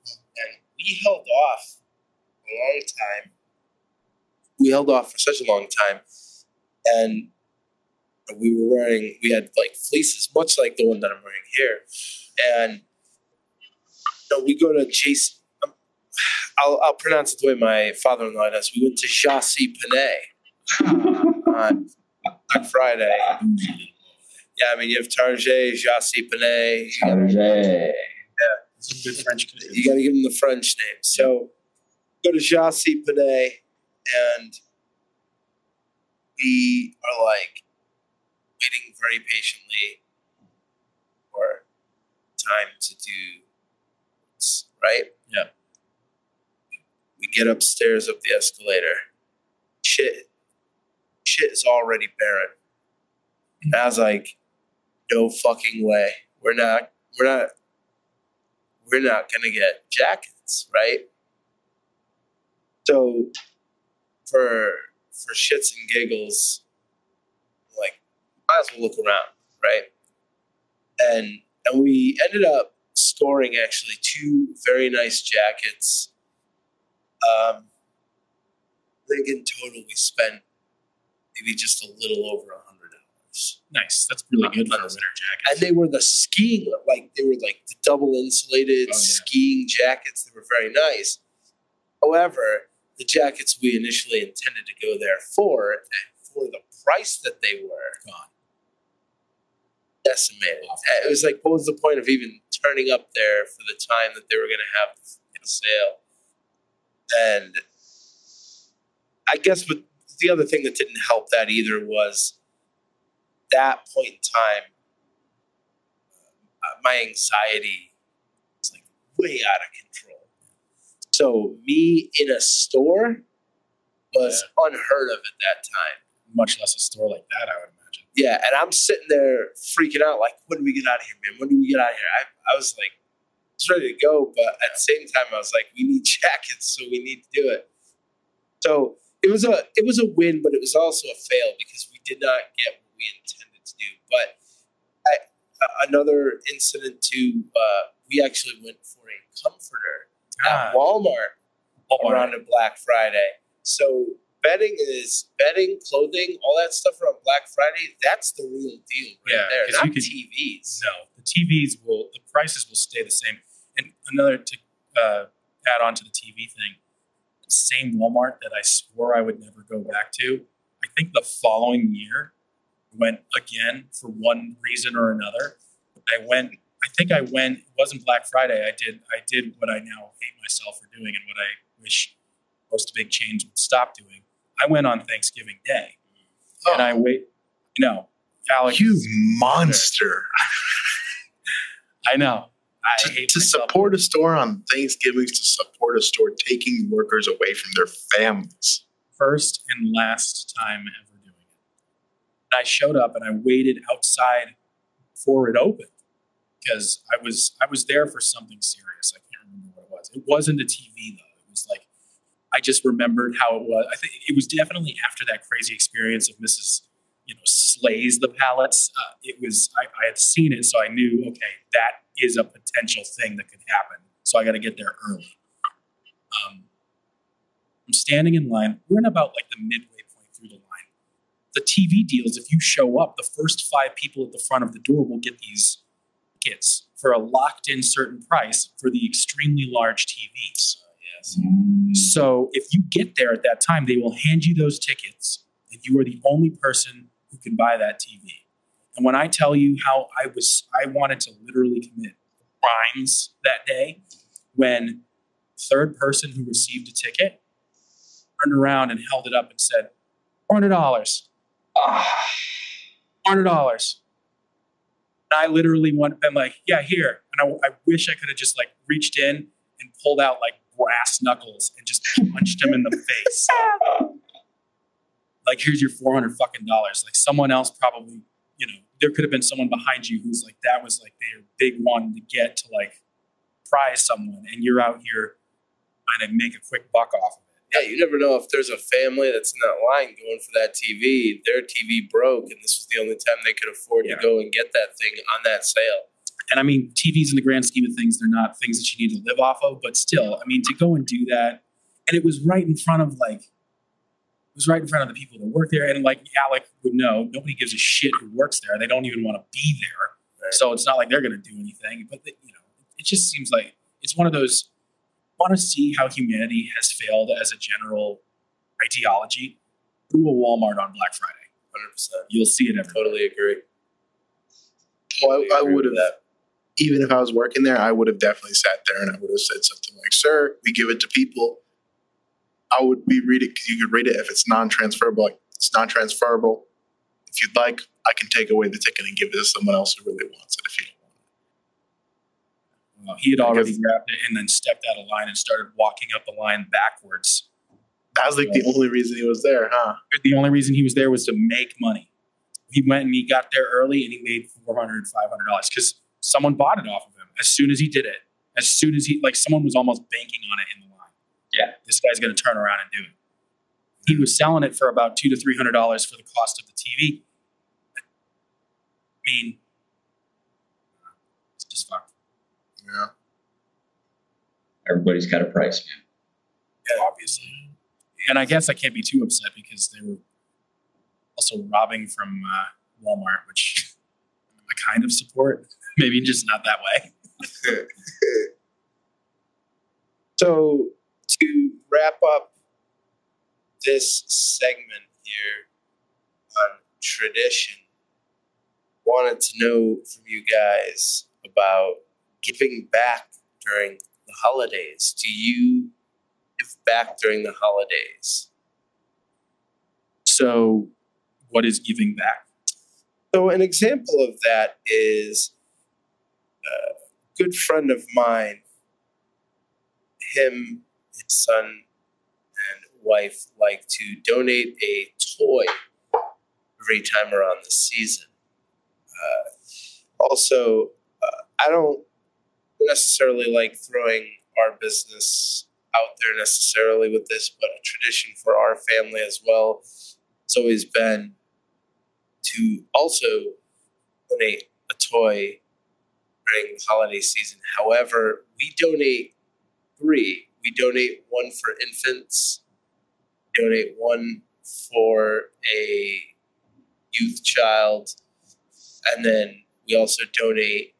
and we held off a long time. We held off for such a long time, and we were wearing. We had like fleeces, much like the one that I'm wearing here, and you know, we go to Jason. um, I'll, I'll pronounce it the way my father-in-law does. We went to Jassy Panay on, on Friday. Yeah, I mean you have Target, Jassy Panay. You gotta- Target. Some good French you got to give them the French name. So go to Jassy Panay, and we are like waiting very patiently for time to do this, right? Yeah. We get upstairs up the escalator. Shit, shit is already barren. I was like, no fucking way. We're not. We're not we're not to get jackets, right? So for for shits and giggles, like might as well look around, right? And and we ended up scoring actually two very nice jackets. Um, I think in total we spent maybe just a little over a hundred dollars. Nice. That's really good for a winter jacket. And they were the skiing, like they were like the double insulated Oh, yeah. skiing jackets. They were very nice. However, the jackets we initially intended to go there for, and for the price that they were, Gone. decimated. It was like, what was the point of even turning up there for the time that they were going to have the sale? And I guess with the other thing that didn't help that either was that point in time, uh, my anxiety was like way out of control. So me in a store was unheard of at that time. Much less a store like that, I would imagine. Yeah, and I'm sitting there freaking out, like, when do we get out of here, man? When do we get out of here? I, I was like, I was ready to go, but at the same time, I was like, we need jackets, so we need to do it. So it was a it was a win, but it was also a fail because we did not get what we intended to do. But I, another incident too, uh, we actually went for a comforter Ah, at Walmart Walmart. around a Black Friday. So bedding is bedding, clothing, all that stuff around Black Friday. That's the real deal right Yeah, there, not could- TVs. No, the TVs will, the prices will stay the same. And another to uh, add on to the TV thing, same Walmart that I swore I would never go back to. I think the following year went again for one reason or another. I went. I think I went. It wasn't Black Friday. I did. I did what I now hate myself for doing, and what I wish most big chains would stop doing. I went on Thanksgiving Day, oh. and I wait. You know, Alex. you monster. I know. I to, to support a store on Thanksgiving, to support a store taking workers away from their families. first and last time ever doing it. I showed up and I waited outside before it opened because I was I was there for something serious. I can't remember what it was. It wasn't a TV though. It was like I just remembered how it was. I think it was definitely after that crazy experience of Mrs. You know, slays the pallets. Uh, it was I, I had seen it, so I knew okay, that is a potential thing that could happen. So I got to get there early. Um, I'm standing in line. We're in about like the midway point through the line. The TV deals, if you show up, the first five people at the front of the door will get these tickets for a locked in certain price for the extremely large TVs. Yes. So if you get there at that time, they will hand you those tickets, and you are the only person can buy that TV. And when I tell you how I was, I wanted to literally commit crimes that day when third person who received a ticket turned around and held it up and said, $400, Ah, $400. And I literally went, been like, yeah, here. And I, I wish I could have just like reached in and pulled out like brass knuckles and just punched him in the face. Like, here's your 400 fucking dollars. Like, someone else probably, you know, there could have been someone behind you who's like, that was like their big one to get to like prize someone. And you're out here trying to make a quick buck off of it. Yeah, you never know if there's a family that's in that line going for that TV. Their TV broke, and this was the only time they could afford Yeah. to go and get that thing on that sale. And I mean, TVs in the grand scheme of things, they're not things that you need to live off of, but still, I mean, to go and do that, and it was right in front of like, was right in front of the people that work there, and like Alec would know, nobody gives a shit who works there. They don't even want to be there, so it's not like they're going to do anything. But they, you know, it just seems like it's one of those. Want to see how humanity has failed as a general ideology? Go to a Walmart on Black Friday. 100%. You'll see it everywhere. Totally agree. Well, I, I would have, even if I was working there, I would have definitely sat there and I would have said something like, "Sir, we give it to people." I would we read it because you could read it if it's non-transferable. Like it's non-transferable. If you'd like, I can take away the ticket and give it to someone else who really wants it. If you don't want Well, he had already Because- grabbed it and then stepped out of line and started walking up the line backwards. That was like the only reason he was there, huh? The only reason he was there was to make money. He went and he got there early and he made $400, $500 because someone bought it off of him as soon as he did it. as soon as he like someone was almost banking on it in the. Yeah. this guy's going to turn around and do it. He was selling it for about two to three hundred dollars for the cost of the TV. I mean, it's just fucked. Yeah. Everybody's got a price, man. Yeah, obviously. And I guess I can't be too upset because they were also robbing from uh, Walmart, which I kind of support. Maybe just not that way. So to wrap up this segment here on tradition, wanted to know from you guys about giving back during the holidays. Do you give back during the holidays? So, what is giving back? So, an example of that is uh, a good friend of mine, him, his son, and wife like to donate a toy every time around the season. Uh, also, uh, I don't necessarily like throwing our business out there necessarily with this, but a tradition for our family as well has always been to also donate a toy during the holiday season. However, we donate three. We donate one for infants, donate one for a youth child, and then we also donate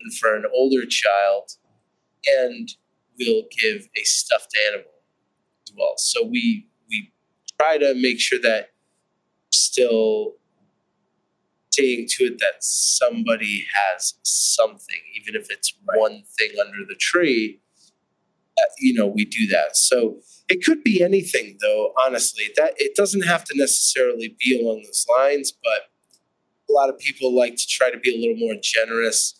one for an older child, and we'll give a stuffed animal as well. So we we try to make sure that still seeing to it that somebody has something, even if it's one thing under the tree. You know, we do that. So it could be anything, though. Honestly, that it doesn't have to necessarily be along those lines, but a lot of people like to try to be a little more generous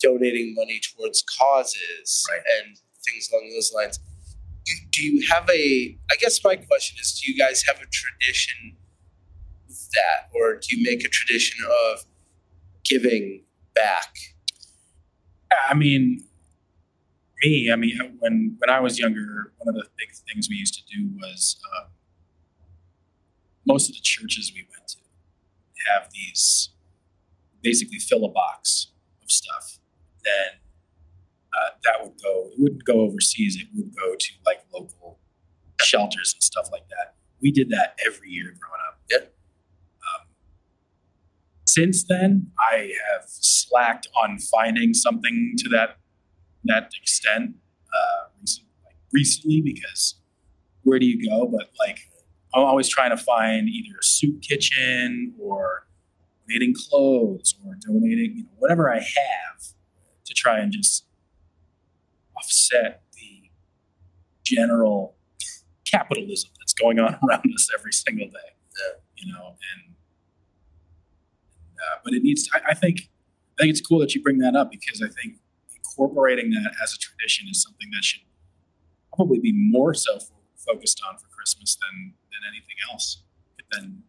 donating money towards causes and things along those lines. Do, do you have a? I guess my question is: Do you guys have a tradition that, or do you make a tradition of giving back? I mean, me. I mean, when when I was younger, one of the big things we used to do was uh, most of the churches we went to have these basically fill a box of stuff. Then uh, that would go. It wouldn't go overseas. It would go to like local shelters and stuff like that. We did that every year growing up. Yeah. Um, since then, I have slacked on finding something to that that extent uh, like recently because where do you go? But like, I'm always trying to find either a soup kitchen or donating clothes or donating, you know, whatever I have to try and just offset the general capitalism that's going on around us every single day. Yeah. You know, and uh, but it needs. I, I think I think it's cool that you bring that up because I think incorporating that as a tradition is something that should probably be more so fo- focused on for Christmas than than anything else. Then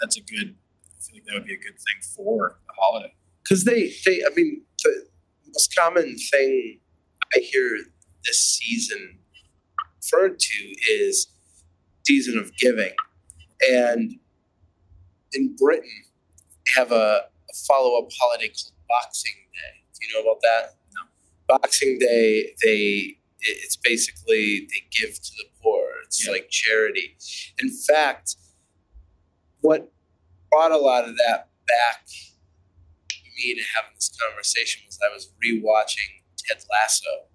that's a good. I feel like that would be a good thing for the holiday. because they they i mean the most common thing i hear this season referred to is season of giving and in britain they have a, a follow-up holiday called boxing day you know about that No. boxing day they it's basically they give to the poor it's Yeah. like charity in fact what brought a lot of that back me to having this conversation was I was rewatching Ted Lasso,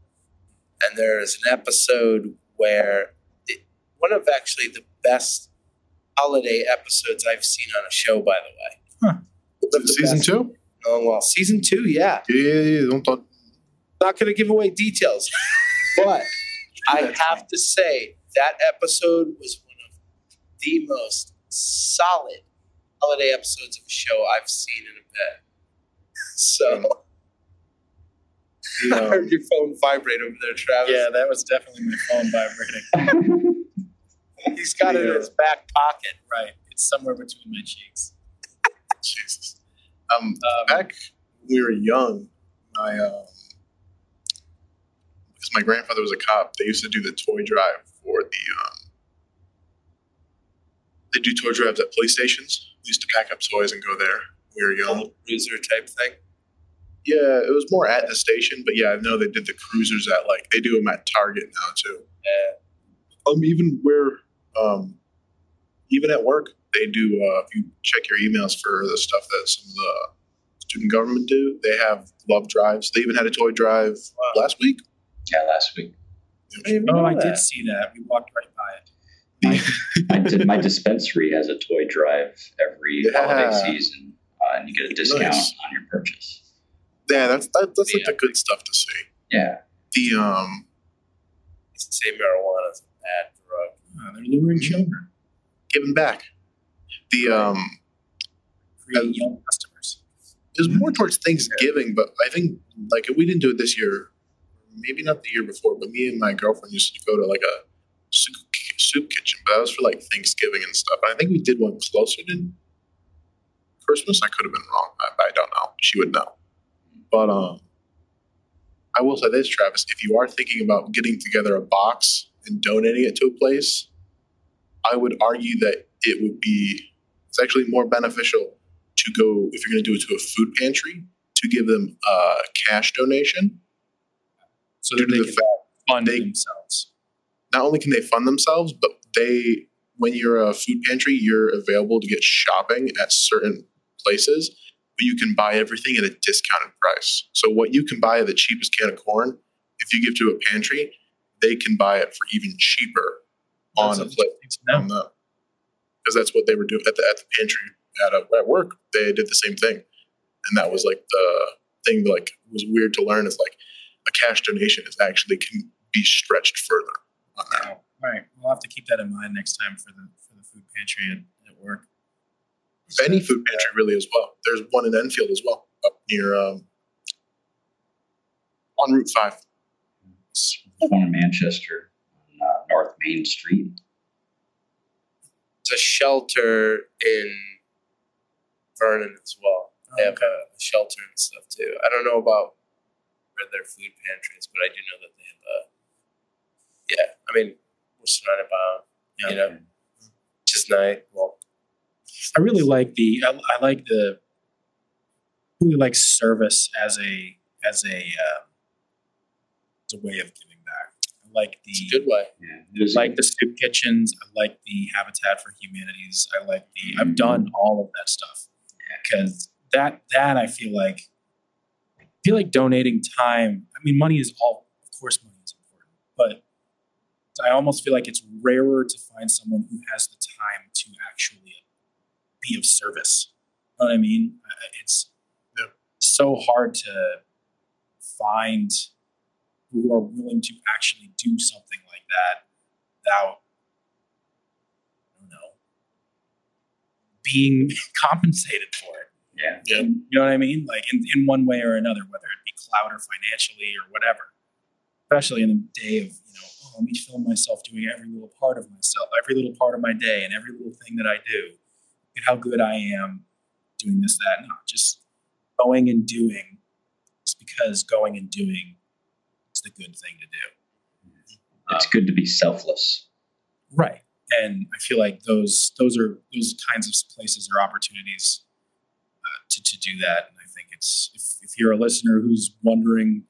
and there is an episode where it, one of actually the best holiday episodes I've seen on a show, by the way. Huh. Season best- two? Oh well, season two, yeah. Yeah, yeah, yeah. Don't talk. Not going to give away details, but I have to say that episode was one of the most solid holiday episodes of a show I've seen in a bit. So. You hmm. I heard your phone vibrate over there, Travis. Yeah, that was definitely my phone vibrating. He's got it in his back pocket. right, it's somewhere between my cheeks. Jesus. Um, Um, back when we were young, my um, because my grandfather was a cop. They used to do the toy drive for the. Um, they do toy drives at police stations. We used to pack up toys and go there. We were young. Little cruiser type thing. Yeah, it was more at the station, but yeah, I know they did the cruisers at like they do them at Target now too. Yeah. Um, even where, um, even at work, they do. Uh, if you check your emails for the stuff that some of the student government do, they have love drives. They even had a toy drive Wow. last week. Yeah, last week. Oh, I did see that. We walked right by it. I did, my dispensary has a toy drive every Yeah. holiday season, uh, and you get a discount Nice. on your purchase. Yeah, that's that, that's like the good stuff to see. Yeah, The um, Used to say marijuana is a bad drug. Oh, they're luring children, giving back. The um, creating young customers. it was more towards Thanksgiving, but I think like we didn't do it this year. Maybe not the year before, but me and my girlfriend used to go to like a soup, soup kitchen, but that was for like Thanksgiving and stuff. I think we did one closer to Christmas. I could have been wrong. I, I don't know. She would know. But um, I will say this, Travis: if you are thinking about getting together a box and donating it to a place, I would argue that it would be it's actually more beneficial to go if you're going to do it to a food pantry to give them uh, a cash donation. So Due that to they the can fact fund they- themselves. Not only can they fund themselves, but they when you're a food pantry, you're available to get shopping at certain places, but you can buy everything at a discounted price. So what you can buy at the cheapest can of corn, if you give to a pantry, they can buy it for even cheaper on a That's plate. interesting to know. on the because that's what they were doing at the at the pantry at a, at work. They did the same thing, and that was like the thing. that, Like was weird to learn is like a cash donation is actually can be stretched further on that. Wow. All right, we'll have to keep that in mind next time for the for the food pantry at, at work. Any food pantry really as well. There's one in Enfield as well up near um, on Route Five. one in Manchester on uh, North Main Street. A shelter in Vernon as well. They have a shelter and stuff too. I don't know about where their food pantries, but I do know that they have a. Yeah, I mean, we're surrounded by, you know, is nice. Well, I really like the I, I like the really like service as a as a um, as a way of giving back. I like the it's a good way. Yeah, there's I like the soup kitchens. I like the Habitat for Humanities. I like the. I've done all of that stuff because that that I feel like I feel like donating time. I mean, money is all. Of course, money is important, but I almost feel like it's rarer to find someone who has the time to actually be of service. You know what I mean? I- I- It's Yeah. so hard to find who are willing to actually do something like that without, I don't know, being compensated for it. yeah, Yeah. You know what I mean? Like in, in one way or another, whether it be clout or financially or whatever. Especially in the day of, you know, oh, let me film myself doing every little part of myself, every little part of my day and every little thing that I do. And how good I am doing this, that, not just going and doing just because going and doing the good thing to do. it's good to be selfless. Right. And I feel like those those are those kinds of places or opportunities uh, to, to do that. And I think it's if, if you're a listener who's wondering,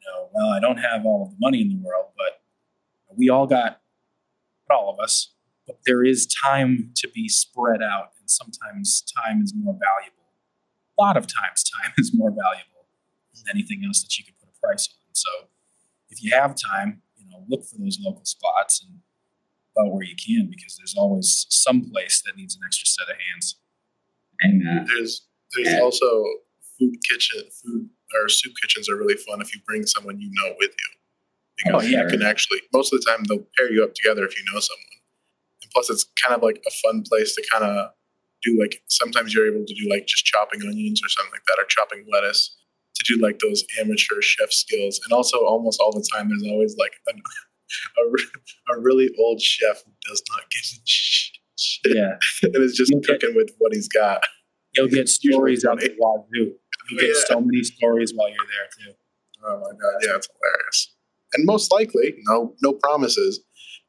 you know, well, I don't have all of the money in the world, but we all got not all of us, but there is time to be spread out, and sometimes time is more valuable. A lot of times, time is more valuable than anything else that you could put a price on. So, if you have time, you know, look for those local spots and about where you can because there's always some place that needs an extra set of hands. Amen. Uh, there's there's Yeah. also food kitchen food or soup kitchens are really fun if you bring someone you know with you. Because Oh, yeah. you can actually most of the time they'll pair you up together if you know someone. And plus it's kind of like a fun place to kind of do like sometimes you're able to do like just chopping onions or something like that or chopping lettuce to do like those amateur chef skills. And also almost all the time there's always like a, a, a really old chef who does not give a shit. Yeah, and is just You'll get- cooking with what he's got. you'll get stories out of the wazoo. You get Yeah. so many stories while you're there too. Oh my god, yeah, it's hilarious. and most likely, no no promises,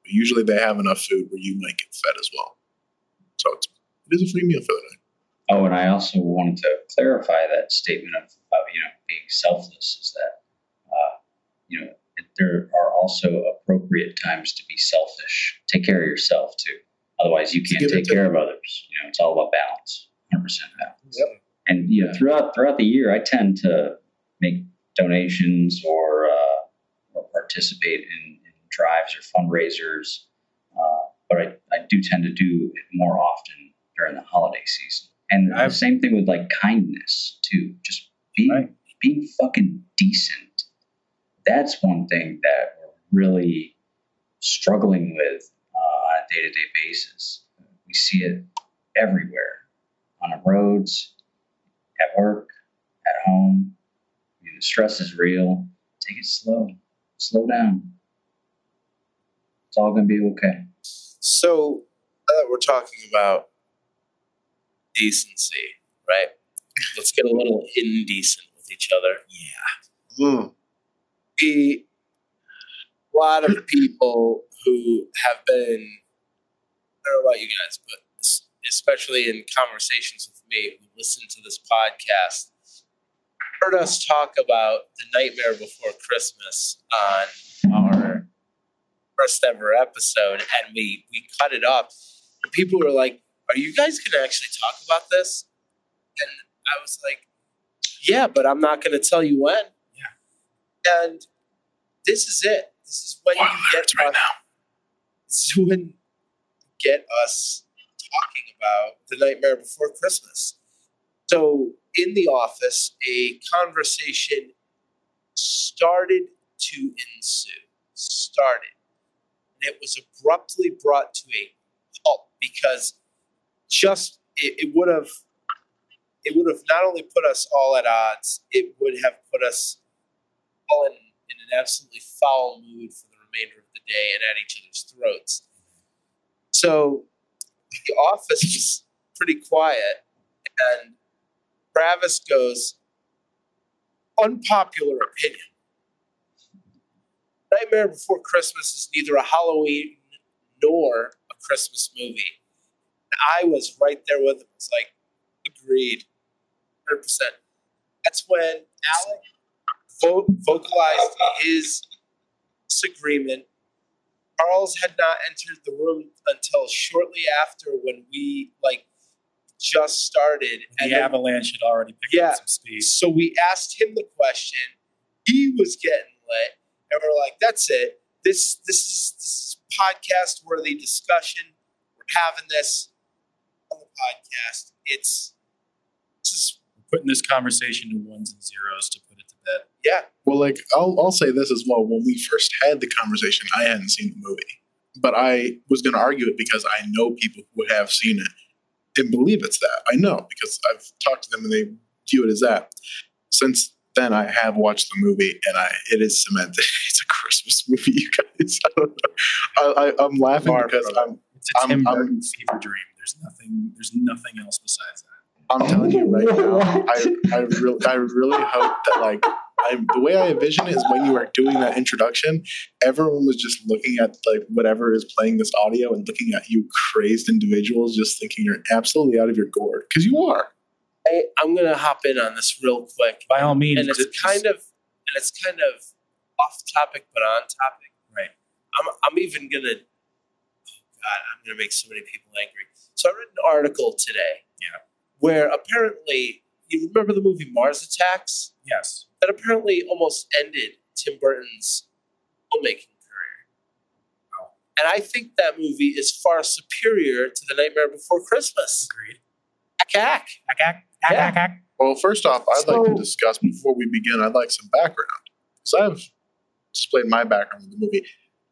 but usually they have enough food where you might get fed as well. So it's, it is a free meal for the night. Oh, and I also wanted to clarify that statement of, of you know being selfless is that uh, you know there are also appropriate times to be selfish. Take care of yourself too. Otherwise, you can't take care of others. You know, it's all about balance. Hundred percent balance. Yep. And you know, throughout throughout the year, I tend to make donations or uh, or participate in, in drives or fundraisers. Uh, but I, I do tend to do it more often during the holiday season. And the I've- same thing with like kindness too. Just being Right. being fucking decent. That's one thing that we're really struggling with uh, on a day to day basis. We see it everywhere on the roads, at work, at home. I mean, the stress is real. Take it slow. Slow down. It's all going to be okay. So now that we're talking about decency, right? Let's get a little indecent with each other. Mm. We, a lot of people who have been, I don't know about you guys, but especially in conversations with me who listen to this podcast, heard us talk about the Nightmare Before Christmas on our first ever episode, and we we cut it up. And people were like, "Are you guys going to actually talk about this?" And I was like, "Yeah, but I'm not going to tell you when." Yeah. And this is it. This is when you get right us, This is when get us talking about the Nightmare Before Christmas. So in the office, a conversation started to ensue. Started. And it was abruptly brought to a halt because just it, it would have it would have not only put us all at odds, it would have put us all in, in an absolutely foul mood for the remainder of the day and at each other's throats. So the office was pretty quiet and Travis goes, unpopular opinion. Nightmare Before Christmas is neither a Halloween nor a Christmas movie. And I was right there with him. It's like, agreed, 100%. That's when Alec vo- vocalized his disagreement. Charles had not entered the room until shortly after when we like just started. The then- avalanche had already picked Yeah. up some speed. so we asked him the question. He was getting lit, and we're like, "That's it. This this is this is podcast worthy discussion. We're having this on the podcast. It's Putting this conversation to ones and zeros to put it to bed. yeah, Well, like I'll I'll say this as well. When we first had the conversation, I hadn't seen the movie, but I was going to argue it because I know people who have seen it and believe it's that. I know because I've talked to them and they view it as that. Since then, I have watched the movie and I it is cemented. It's a Christmas movie, you guys. I don't know. I, I, I'm laughing Far because I'm It's a I'm- Tim I'm- Burton fever dream. There's nothing. There's nothing else besides that. I'm telling you right now, I, I really, I really hope that like I, the way I envision it is when you are doing that introduction, everyone was just looking at like whatever is playing this audio and looking at you crazed individuals, just thinking you're absolutely out of your gourd because you are. I, I'm gonna hop in on this real quick, By all means, and it's kind of and it's kind of off topic but on topic. Right. I'm I'm even gonna. Oh God, I'm gonna make so many people angry. So I read an article today. Yeah. Where apparently you remember the movie Mars Attacks yes. that apparently almost ended Tim Burton's filmmaking career. Oh. And I think that movie is far superior to The Nightmare Before Christmas. Agreed. Ack, ack. Ack, ack, ack, Yeah. ack, ack. Well, first off, I'd like to discuss before we begin. I'd like some background because I've displayed my background with the movie.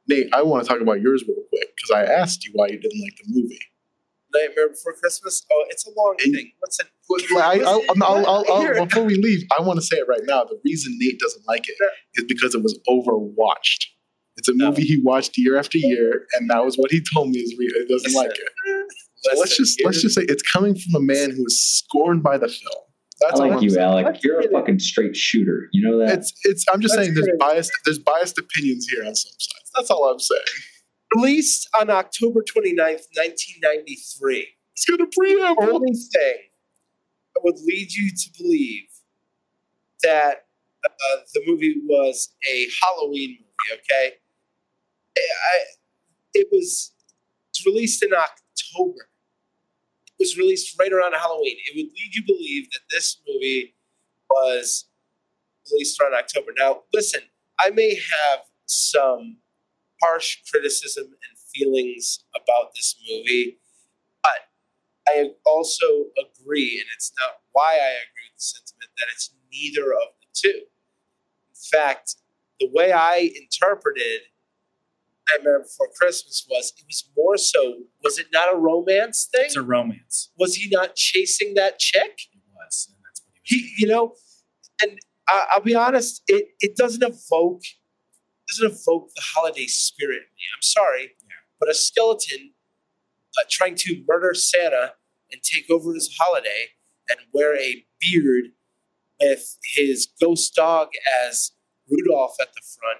Nate, I want to talk about yours real quick because I asked you why you didn't like the movie. Nightmare Before Christmas. Oh, it's a long And- thing. Listen, Well, I, I'll, listen, I'll, I'll, I'll, here. before we leave, I want to say it right now. The reason Nate doesn't like it is because it was overwatched. It's a No. movie he watched year after year, and that was what he told me is re- he doesn't Listen, like it. So let's just let's just say it's coming from a man who was scorned by the film. I That's all like you, saying. Alec. You're a fucking straight shooter. You know that? It's it's. I'm just That's saying there's great. biased there's biased opinions here on some sides. That's all I'm saying. Released on October 29th, 1993. It's gonna preamble. The only thing that would lead you to believe that uh, the movie was a Halloween movie. Okay, I, it was released in October. It was released right around Halloween. It would lead you to believe that this movie was released around October. Now, listen, I may have some harsh criticism and feelings about this movie, but I also agree, and it's not why I agree with the sentiment, that it's neither of the two. In fact, the way I interpreted Nightmare Before Christmas was it was more so, was it not a romance thing? It's a romance. was he not chasing that chick? It was, and that's what he was. He, you know, and I, I'll be honest, it, it doesn't evoke doesn't evoke the holiday spirit in me. I'm sorry, Yeah. but a skeleton uh, trying to murder Santa and take over his holiday and wear a beard with his ghost dog as Rudolph at the front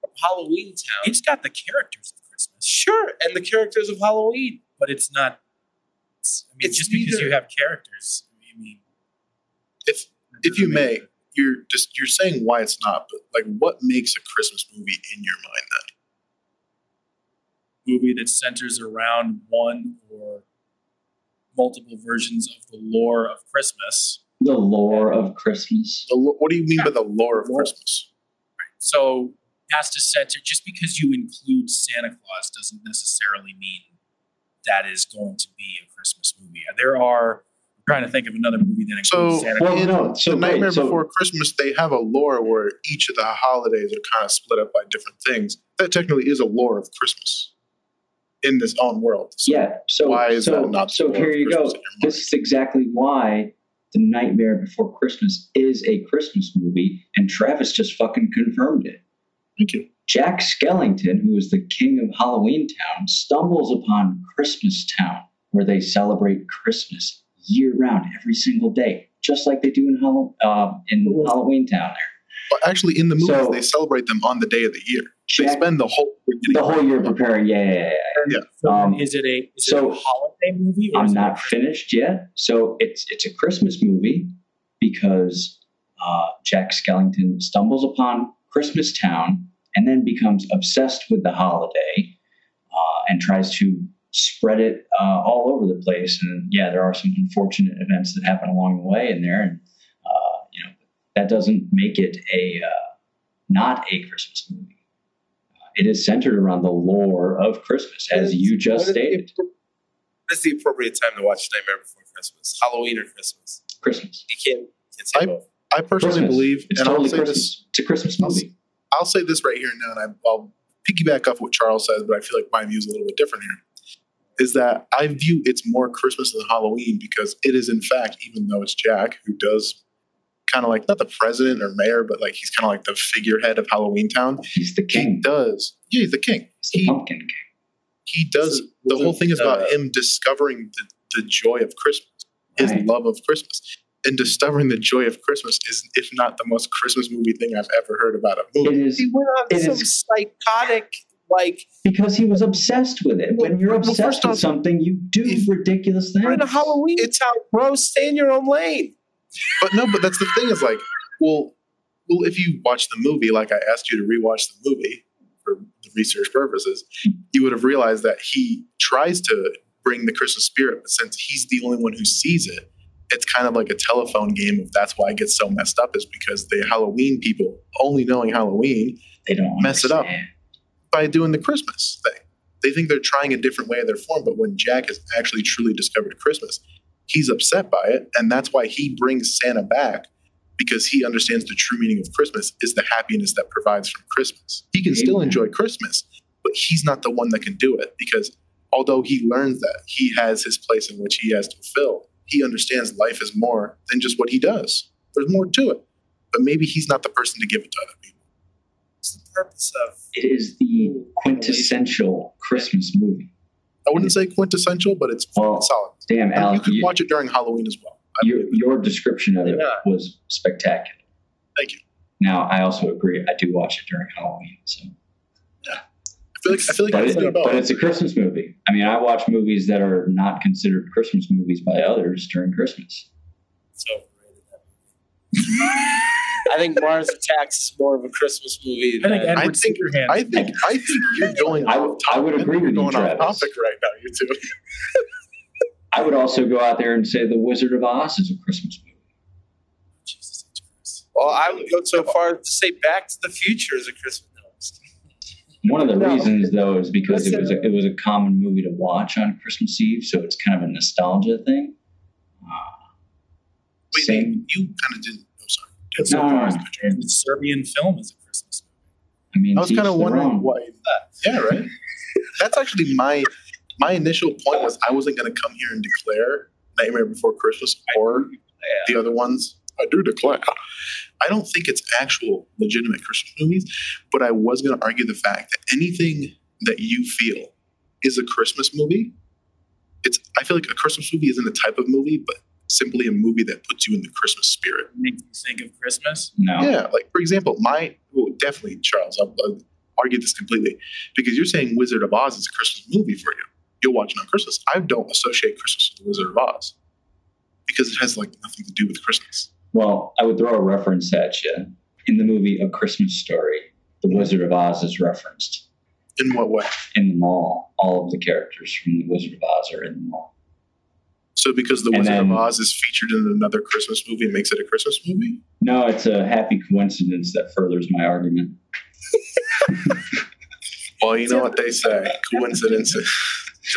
from Halloween Town. He's got the characters of Christmas, sure, and the characters of Halloween. but it's not. It's, I mean, It's just because you have characters, I mean, If if you may, make it- you're just you're saying why it's not, but like what makes a Christmas movie in your mind then? movie that centers around one or multiple versions of the lore of Christmas. the lore of Christmas. The, lo- what do you mean by the lore of Lore. Christmas? So has to center just because you include Santa Claus doesn't necessarily mean that is going to be a Christmas movie. There are I'm trying to think of another movie that includes So- Santa Well, Claus. no, so the Nightmare wait, so- Before Christmas, they have a lore where each of the holidays are kind of split up by different things. That technically is a lore of Christmas in this own world. So yeah. So why is so, that not the so here you go. Christmas in? This is exactly why the Nightmare Before Christmas is a Christmas movie, and Travis just fucking confirmed it. Thank you. Jack Skellington, who is the king of Halloween Town, stumbles upon Christmas Town, where they celebrate Christmas year round, every single day, just like they do in, Hallow- uh, in Halloween Town. There, But actually, in the movies, So- they celebrate them on the day of the year. They spend the whole the whole year preparing. Yeah, yeah, yeah. yeah. So um, is it a is so it a holiday movie? Or I'm is it a not finished yet. So it's it's a Christmas movie because uh, Jack Skellington stumbles upon Christmas Town and then becomes obsessed with the holiday uh, and tries to spread it uh, all over the place. And yeah, there are some unfortunate events that happen along the way in there, and uh, you know that doesn't make it a uh, not a Christmas movie. Uh, It is centered around the lore of Christmas, as you just What is stated. appro- What is the appropriate time to watch Nightmare Before Christmas? Halloween or Christmas? Christmas. You can't, can't say I- both. I personally Christmas. believe, it's and totally I'll say Christmas. this, It's a Christmas I'll movie. I'll say this right here and now, and I, I'll piggyback off what Charles says, but I feel like my view is a little bit different here. Is that I view it's more Christmas than Halloween because it is, in fact, even though it's Jack who does kind of like not the president or mayor, but like he's kind of like the figurehead of Halloween Town. He's the He king. does, yeah, he's the king. He's the He pumpkin king. he does. So, The whole thing is about uh, him discovering the, the joy of Christmas, his Right. love of Christmas. And discovering the joy of Christmas is, if not the most Christmas movie thing I've ever heard about a movie. It is He went on It some is- psychotic, like, because he was obsessed with it. When you're obsessed with something, you do if- ridiculous we're in a things. Halloween town, bro. Stay in your own lane. But no, but that's the thing is like, well, well, if you watch the movie, like I asked you to rewatch the movie for the research purposes, you would have realized that he tries to bring the Christmas spirit, but since he's the only one who sees it, it's kind of like a telephone game. Of that's why it gets so messed up is because the Halloween people only knowing Halloween They don't Mess it up. By doing the Christmas thing. They think they're trying a different way of their form, but when Jack has actually truly discovered Christmas, he's upset by it, and that's why he brings Santa back because he understands the true meaning of Christmas is the happiness that provides from Christmas. He can still enjoy Christmas, but he's not the one that can do it because although he learns that he has his place in which he has to fill, he understands life is more than just what he does. There's more to it, but maybe he's not the person to give it to other people. What's the purpose of? It is the quintessential Christmas movie. I wouldn't say quintessential, but it's Well, solid. Damn, Al, you could you- watch it during Halloween as well. I Your, your description of it Yeah. was spectacular. Thank you. Now, I also agree. I do watch it during Halloween. So, Yeah. I feel like I feel like but, it's it, but it's a Christmas movie. I mean, I watch movies that are not considered Christmas movies by others during Christmas. It's overrated. that movie. I think Mars Attacks is more of a Christmas movie. I think than- I think I think I think you're going. I- off I would topic. agree with You're you, going off Travis. topic right now. You two. I would also go out there and say The Wizard of Oz is a Christmas movie. Jesus H. Christ. well, I would go so far to say Back to the Future is a Christmas. No, I'm just kidding. One of the No. reasons, though, is because it was a, it was a common movie to watch on Christmas Eve, so it's kind of a nostalgia thing. Uh, Wait, same. you kind of didn't. I'm sorry. Didn't No, no, surprise no. me, Jordan. The Serbian film is a Christmas movie. I mean, I was kind of wondering own. why. Yeah, right. That's actually my my initial point was I wasn't going to come here and declare Nightmare Before Christmas or the other ones. I do declare. I don't think it's actual legitimate Christmas movies, but I was going to argue the fact that anything that you feel is a Christmas movie. It's. I feel like a Christmas movie isn't a type of movie, but simply a movie that puts you in the Christmas spirit. Makes you think of Christmas. No. Yeah, like for example, my well, definitely Charles. I'll, I'll argue this completely because you're saying Wizard of Oz is a Christmas movie for you. You'll watch it on Christmas. I don't associate Christmas with the Wizard of Oz because it has like nothing to do with Christmas. Well, I would throw a reference at you. In the movie A Christmas Story, the Wizard of Oz is referenced In what way? in the mall. All of the characters from the Wizard of Oz are in the mall. So because the And Wizard then- of Oz is featured in another Christmas movie, it makes it a Christmas movie. No, it's a happy coincidence that furthers my argument. Well, you know what they say: coincidences.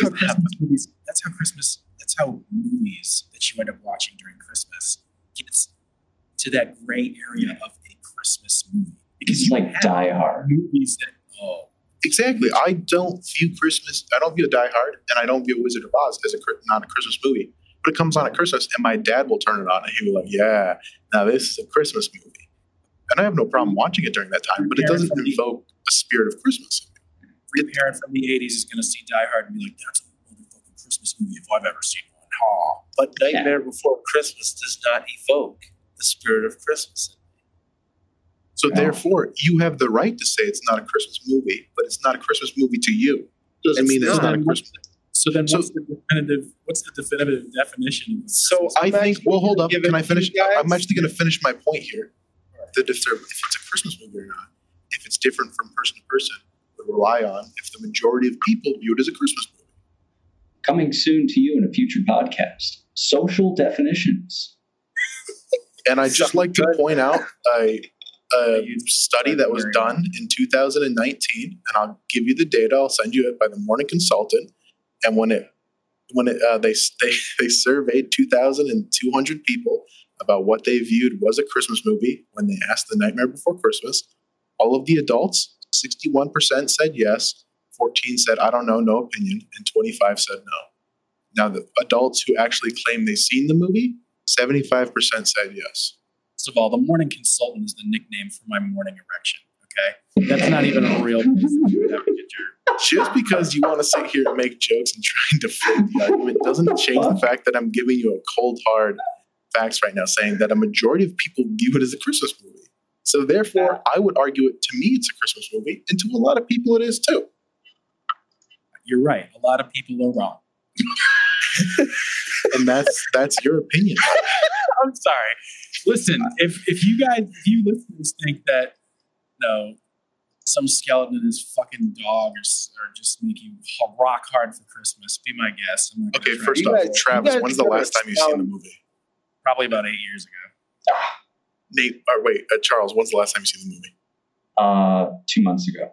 That's how Christmas movies. That's how Christmas. That's how movies that you end up watching during Christmas gets to that gray area of a Christmas movie because It's you like have Die Hard. movies that oh Exactly. I don't view Christmas. I don't view Die Hard, and I don't view Wizard of Oz as a not a Christmas movie. But it comes on at Christmas, and my dad will turn it on, and he'll be like, "Yeah, now this is a Christmas movie," and I have no problem watching it during that time. But it doesn't invoke a spirit of Christmas. every parent from the '80s is going to see Die Hard and be like, "That's a motherfucking Christmas movie if I've ever seen one." Ha! But Nightmare Before Christmas does not evoke the spirit of Christmas. So No. therefore, you have the right to say it's not a Christmas movie, but it's not a Christmas movie to you. Doesn't mean it's So not a Christmas. the- So then, So- what's the definitive? What's the definitive definition? So I think. actually Well, hold up. Can I finish? I'm actually going to finish my point here. That if, if it's a Christmas movie or not, if it's different from person to person, would rely on if the majority of people view it as a Christmas movie. Coming soon to you in a future podcast. Social definitions. And I just like to point out a, a study that was done in 2019, and I'll give you the data. I'll send you it by the Morning Consultant. And when it when it uh, they they they surveyed 2,200 people about what they viewed was a Christmas movie when they asked the Nightmare Before Christmas, all of the adults, 61% said yes, 14 said I don't know, no opinion, and 25 said no. Now the adults who actually claim they've seen the movie, 75% said yes. First of all, the morning consultant is the nickname for my morning erection. Okay, that's not even a real. place that you would have to get your- Just because you want to sit here and make jokes and trying to deflate the argument doesn't change the fact that I'm giving you a cold hard facts right now, saying that a majority of people view it as a Christmas movie. So therefore, I would argue it to me it's a Christmas movie, and to a lot of people it is too. You're right. A lot of people are wrong. And that's that's your opinion. I'm sorry. Listen, if if you guys, if you listeners think that, you no, some skeleton in his fucking dog or, s- or just make you rock hard for Christmas, be my guest. I'm Okay, first You off, guys- Travis, guys when's the last time you've seen the movie? probably about eight years ago. Nate, or wait, uh, Charles, when's the last time you've seen the movie? Uh, two months ago.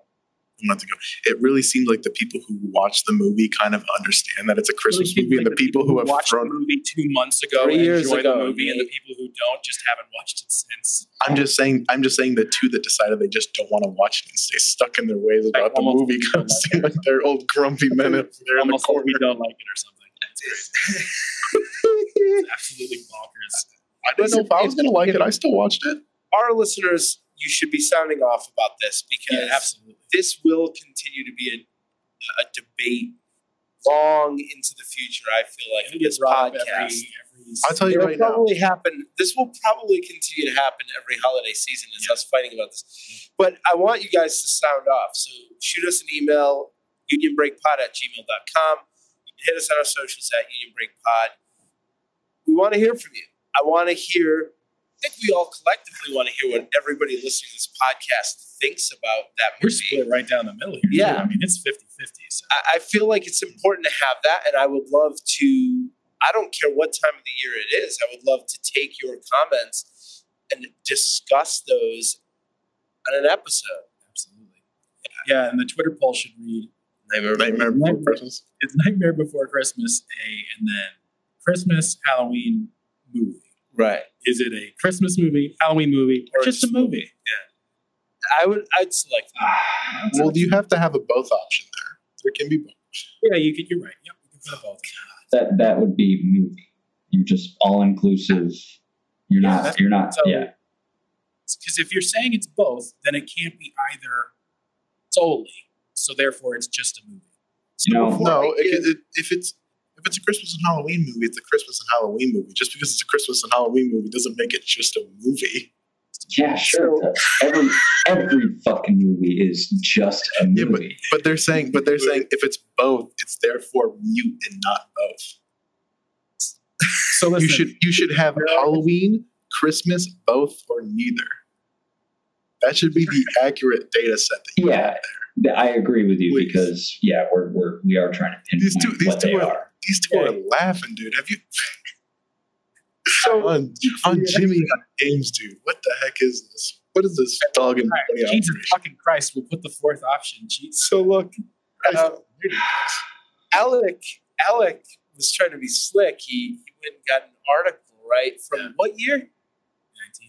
A month ago. It really seems like the people who watch the movie kind of understand that it's a Christmas Really movie, and think the people who have watched thrown the movie two months ago Three years enjoy ago, the movie, and the people who don't just haven't watched it since. I'm just saying. I'm just saying the two that decided they just don't want to watch it and stay stuck in their ways about the movie don't comes like like they're old grumpy men up there in the Almost corner. we don't like it or something. It's crazy. It's absolutely bonkers. I didn't know if I was going to like it. I still watched it. Our listeners, you should be sounding off about this because Yeah, absolutely. this will continue to be a, a debate long into the future. I feel like It'll this get brought up podcast. every, every I'll tell you It'll right now. probably happen. This will probably continue to happen every holiday season. Is us fighting about this. But I want you guys to sound off. So shoot us an email, unionbreakpod at gmail.com. You can hit us on our socials at unionbreakpod. We want to hear from you. I want to hear. I think we all collectively want to hear what everybody listening to this podcast thinks about that We're split right down the middle here. too. Yeah. I mean, it's 50 50. So. I, I feel like it's important to have that, and I would love to. I don't care what time of the year it is. I would love to take your comments and discuss those on an episode. Absolutely. Yeah, and the Twitter poll should read Nightmare, Nightmare Before Christmas. it's Nightmare Before Christmas, A, and then Christmas, Halloween movie. Right. Is it a Christmas movie, Halloween movie, or Or just a movie? Yeah, I would. I'd select. Well, do you have to have a both option there. There can be both. Yeah, you could. You're right. Yep, you can put both. That that would be movie. You're just all inclusive. You're Yeah, not. You're not. so- yeah. Because if you're saying it's both, then it can't be either solely. So therefore, it's just a movie. You know. before No, it, it, if it's if it's a Christmas and Halloween movie, it's a Christmas and Halloween movie. Just because it's a Christmas and Halloween movie doesn't make it just a movie. Yeah, sure. Every every fucking movie is just a movie. Yeah, but- movie. But they're saying, but they're saying if it's both, it's therefore mute and not both. So listen, You should you should have Halloween, Christmas, both or neither. That should be the accurate data set. That you Yeah. have Th- I agree with you Please. because yeah, we're we're we are trying to pinpoint These two- these what two they are- are. These two are laughing, dude. Have you on, on Jimmy on James, dude? What the heck is this? What is this dog and right, Jesus fucking Christ, we'll put the fourth option. Jesus. So look, um, Alec. Alec was trying to be slick. He, he went and got an article right from Yeah. what year? 19.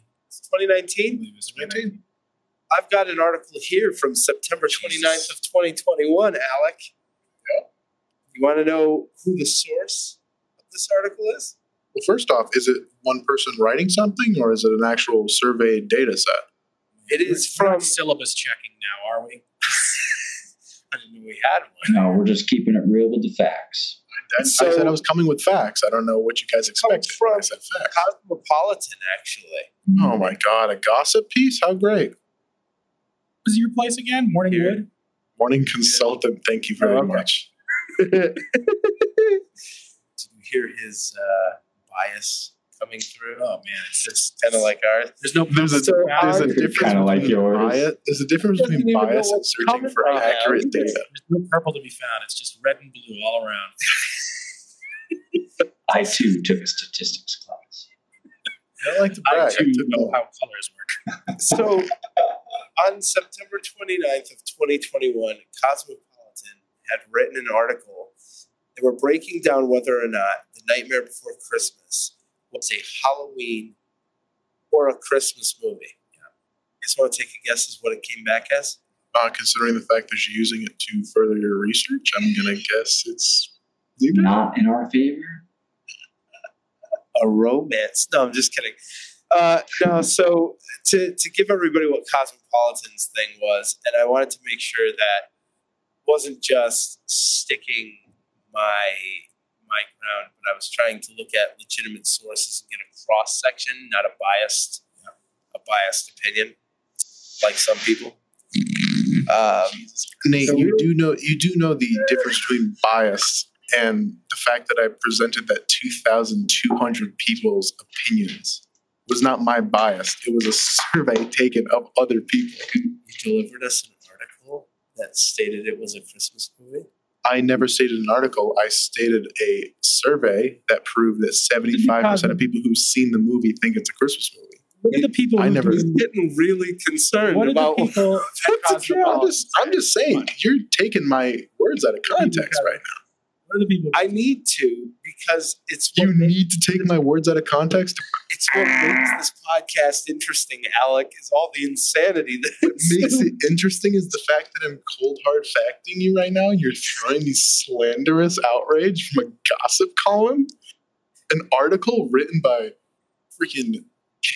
I 2019. believe 2019. I've got an article here from September 29th of 2021, Alec. You want to know who the source of this article is? Well, first off, is it one person writing something, or is it an actual surveyed data set? It is We're from- syllabus checking now, are we? I didn't know we had one. No, we're just keeping it real with the facts. I, I So- said I was coming with facts. I don't know what you guys expected. from- I said facts. Cosmopolitan, actually. Oh my god, a gossip piece? How great! Was it your place again? Morning Here. Wood? Morning consultant, thank you very Oh, okay. much. Did you hear his uh, bias coming through? Oh, man. It's It's just kind of like ours. There's no There's a So there's a I- difference Kinda like between yours. bias. There's a difference between bias and searching for from, accurate Al. data. There's no purple to be found. It's just red and blue all around. I too took a statistics class. I don't like to brag. I too took know one. how colors work. So on September 29th of 2021, Cosmopolitan had written an article. They were breaking down whether or not The Nightmare Before Christmas was a Halloween or a Christmas movie. Yeah. You guys want to take a guess as what it came back as? Uh, considering the fact that you're using it to further your research, I'm gonna guess it's neither. Not in our favor. a romance. No, I'm just kidding. Uh, no, so to, to give everybody what Cosmopolitan's thing was, and I wanted to make sure that wasn't just sticking my my ground, but I was trying to look at legitimate sources and get a cross section, not a biased a biased opinion, like some people. Um, Nate, So you do know you do know the difference between bias and the fact that I presented that 2,200 people's opinions was not my bias. It was a survey taken of other people. you delivered us an article that stated it was a Christmas movie. I never stated an article. I stated a survey that proved that 75% of people who've seen the movie think it's a Christmas movie. What are the people I who never- do- He's getting really concerned What are the about people at What's the- I'm just, I'm just saying, you're taking my words out of context right now. What the people? I need to because it's what You need to take my words out of context. it's what makes this podcast interesting, Alec, is all the insanity that What makes it interesting is the fact that I'm cold hard facting you right now. You're throwing these slanderous outrage from a gossip column, an article written by freaking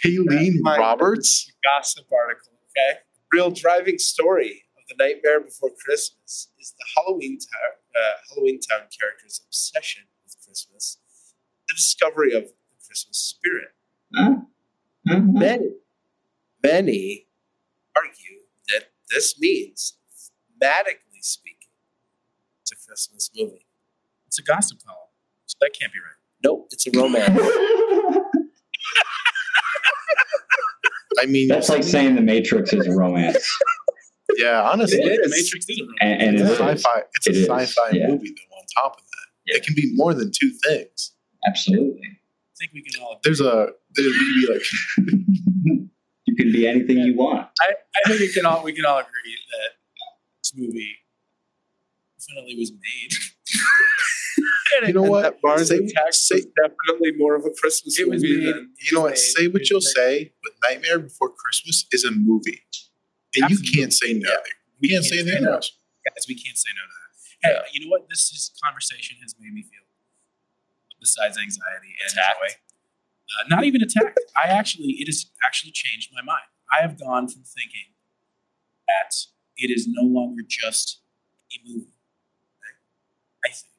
Kayleen My- Roberts. gossip article, okay? Real driving story of the Nightmare Before Christmas is the Halloween tar- uh, Halloween Town character's obsession with Christmas, the discovery of the Christmas spirit. Huh? Huh? Many, many argue that this means, thematically speaking, it's a Christmas movie. It's a gossip column, so that can't be right. Nope, it's a romance. I mean, That's like saying The Matrix is a romance. yeah, honestly, It The is. Matrix is a romance. And, and it's it a sci-fi. It's a It is, sci-fi yeah. movie though. On top of that, Yeah. it can be more than two things. Absolutely. I think we can all. There's a there you can be like You can be anything you want. I, I think we can all we can all agree that this movie definitely was made. you know And what? That Mars Say- Attacks say- was definitely more of a Christmas It was movie made- than you know what? made- Say what you'll made. say, but Nightmare Before Christmas is a movie, and Absolutely. you can't say no. We can't say anything no. else. Guys, we can't say no to that. Hey, you know what? This is, conversation has made me feel, besides anxiety and Attacked? joy, uh, not even attacked. I actually, it has actually changed my mind. I have gone from thinking that it is no longer just a movie. I think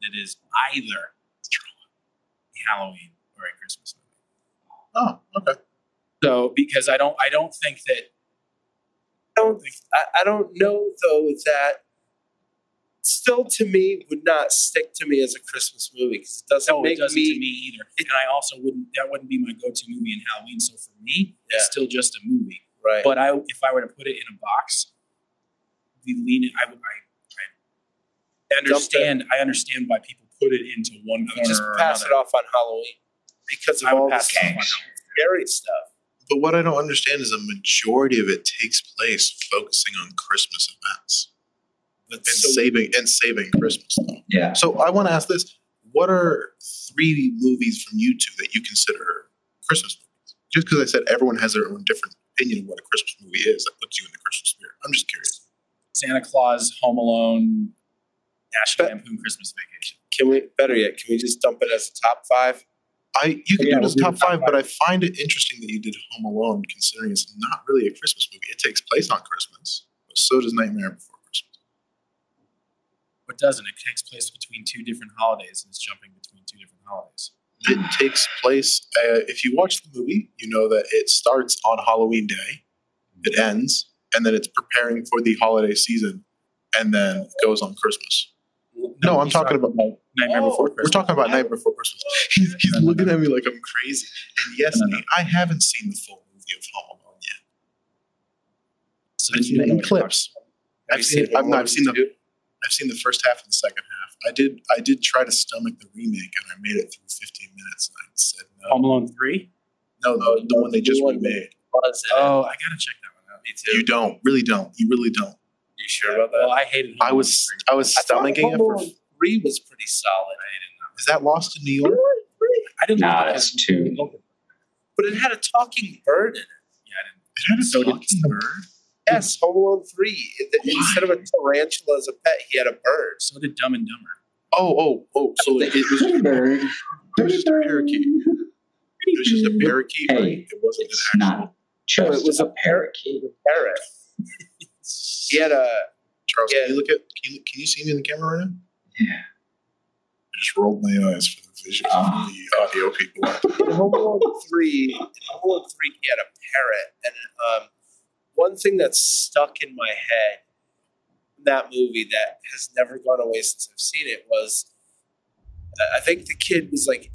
that it is either a Halloween or a Christmas movie. Oh, okay. So, because I don't, I don't think that I don't, I, I don't know though that still to me would not stick to me as a Christmas movie because it doesn't No, make it doesn't me, to me either. And I also wouldn't. That wouldn't be my go-to movie in Halloween. So for me, Yeah. it's still just a movie. right. But I, if I were to put it in a box, the lean. I would. I, I understand. I understand why people put it into one I corner just pass it off on Halloween because of I all the pass it off on scary stuff. But what I don't understand is a majority of it takes place focusing on Christmas events But and so, saving and saving Christmas. Though. Yeah. So I want to ask this: What are three movies from you two that you consider Christmas movies? Just because I said everyone has their own different opinion of what a Christmas movie is, that puts you in the Christmas spirit. I'm just curious. Santa Claus, Home Alone, National But- Lampoon Christmas Vacation. can we better yet? Can we just dump it as a top five? I you can Yeah, do it we'll as do top the top five, but I find it interesting that you did Home Alone, considering it's not really a Christmas movie. It takes place on Christmas, but so does Nightmare Before Christmas. What doesn't? It takes place between two different holidays, and it's jumping between two different holidays. It takes place. Uh, if you watch the movie, you know that it starts on Halloween Day, it ends, and then it's preparing for the holiday season, and then goes on Christmas. No, I'm talking about. Nightmare Oh, Before Christmas. We're talking about Night Before Christmas. He's, he's No, no, looking no. at me like I'm crazy. And yes, No, no, Nate, I haven't seen the full movie of Home Alone yet. So I've seen it know in what clips. I've you seen. seen I've, Home no, Alone I've seen the. I've seen the first half and the second half. I did. I did try to stomach the remake, and I made it through 15 minutes, and I said no. Home Alone Three. No, the, the one they just remade. Uh, oh, I gotta check that one out. me too. You don't. Really don't. You really don't. You sure about that? Well, I hated. Home I was. 3. I was I stomaching it for. Alone Three was pretty solid. I didn't know. Is that Lost in New York? I didn't. Nah, look that's it. two. But it had a talking bird in it. Yeah, I didn't. It had a So talking bird. Yes, Home Alone Three. It- Instead of a tarantula as a pet, he had a bird. So did Dumb and Dumber. Oh, oh, oh! So it, it was. a bird. It was just a parakeet. It was just a parakeet. Hey, right? It wasn't an It's actual. not just it was a a parakeet. Parrot. He had a. Charles, Yeah. can you look at? Can you, can you see me in the camera right now? Yeah. I just rolled my eyes for the visual, for the audio people. In Home Alone Three. In Home Alone Three, he had a parrot, and um, one thing that's stuck in my head in that movie that has never gone away since I've seen it was, uh, I think the kid was like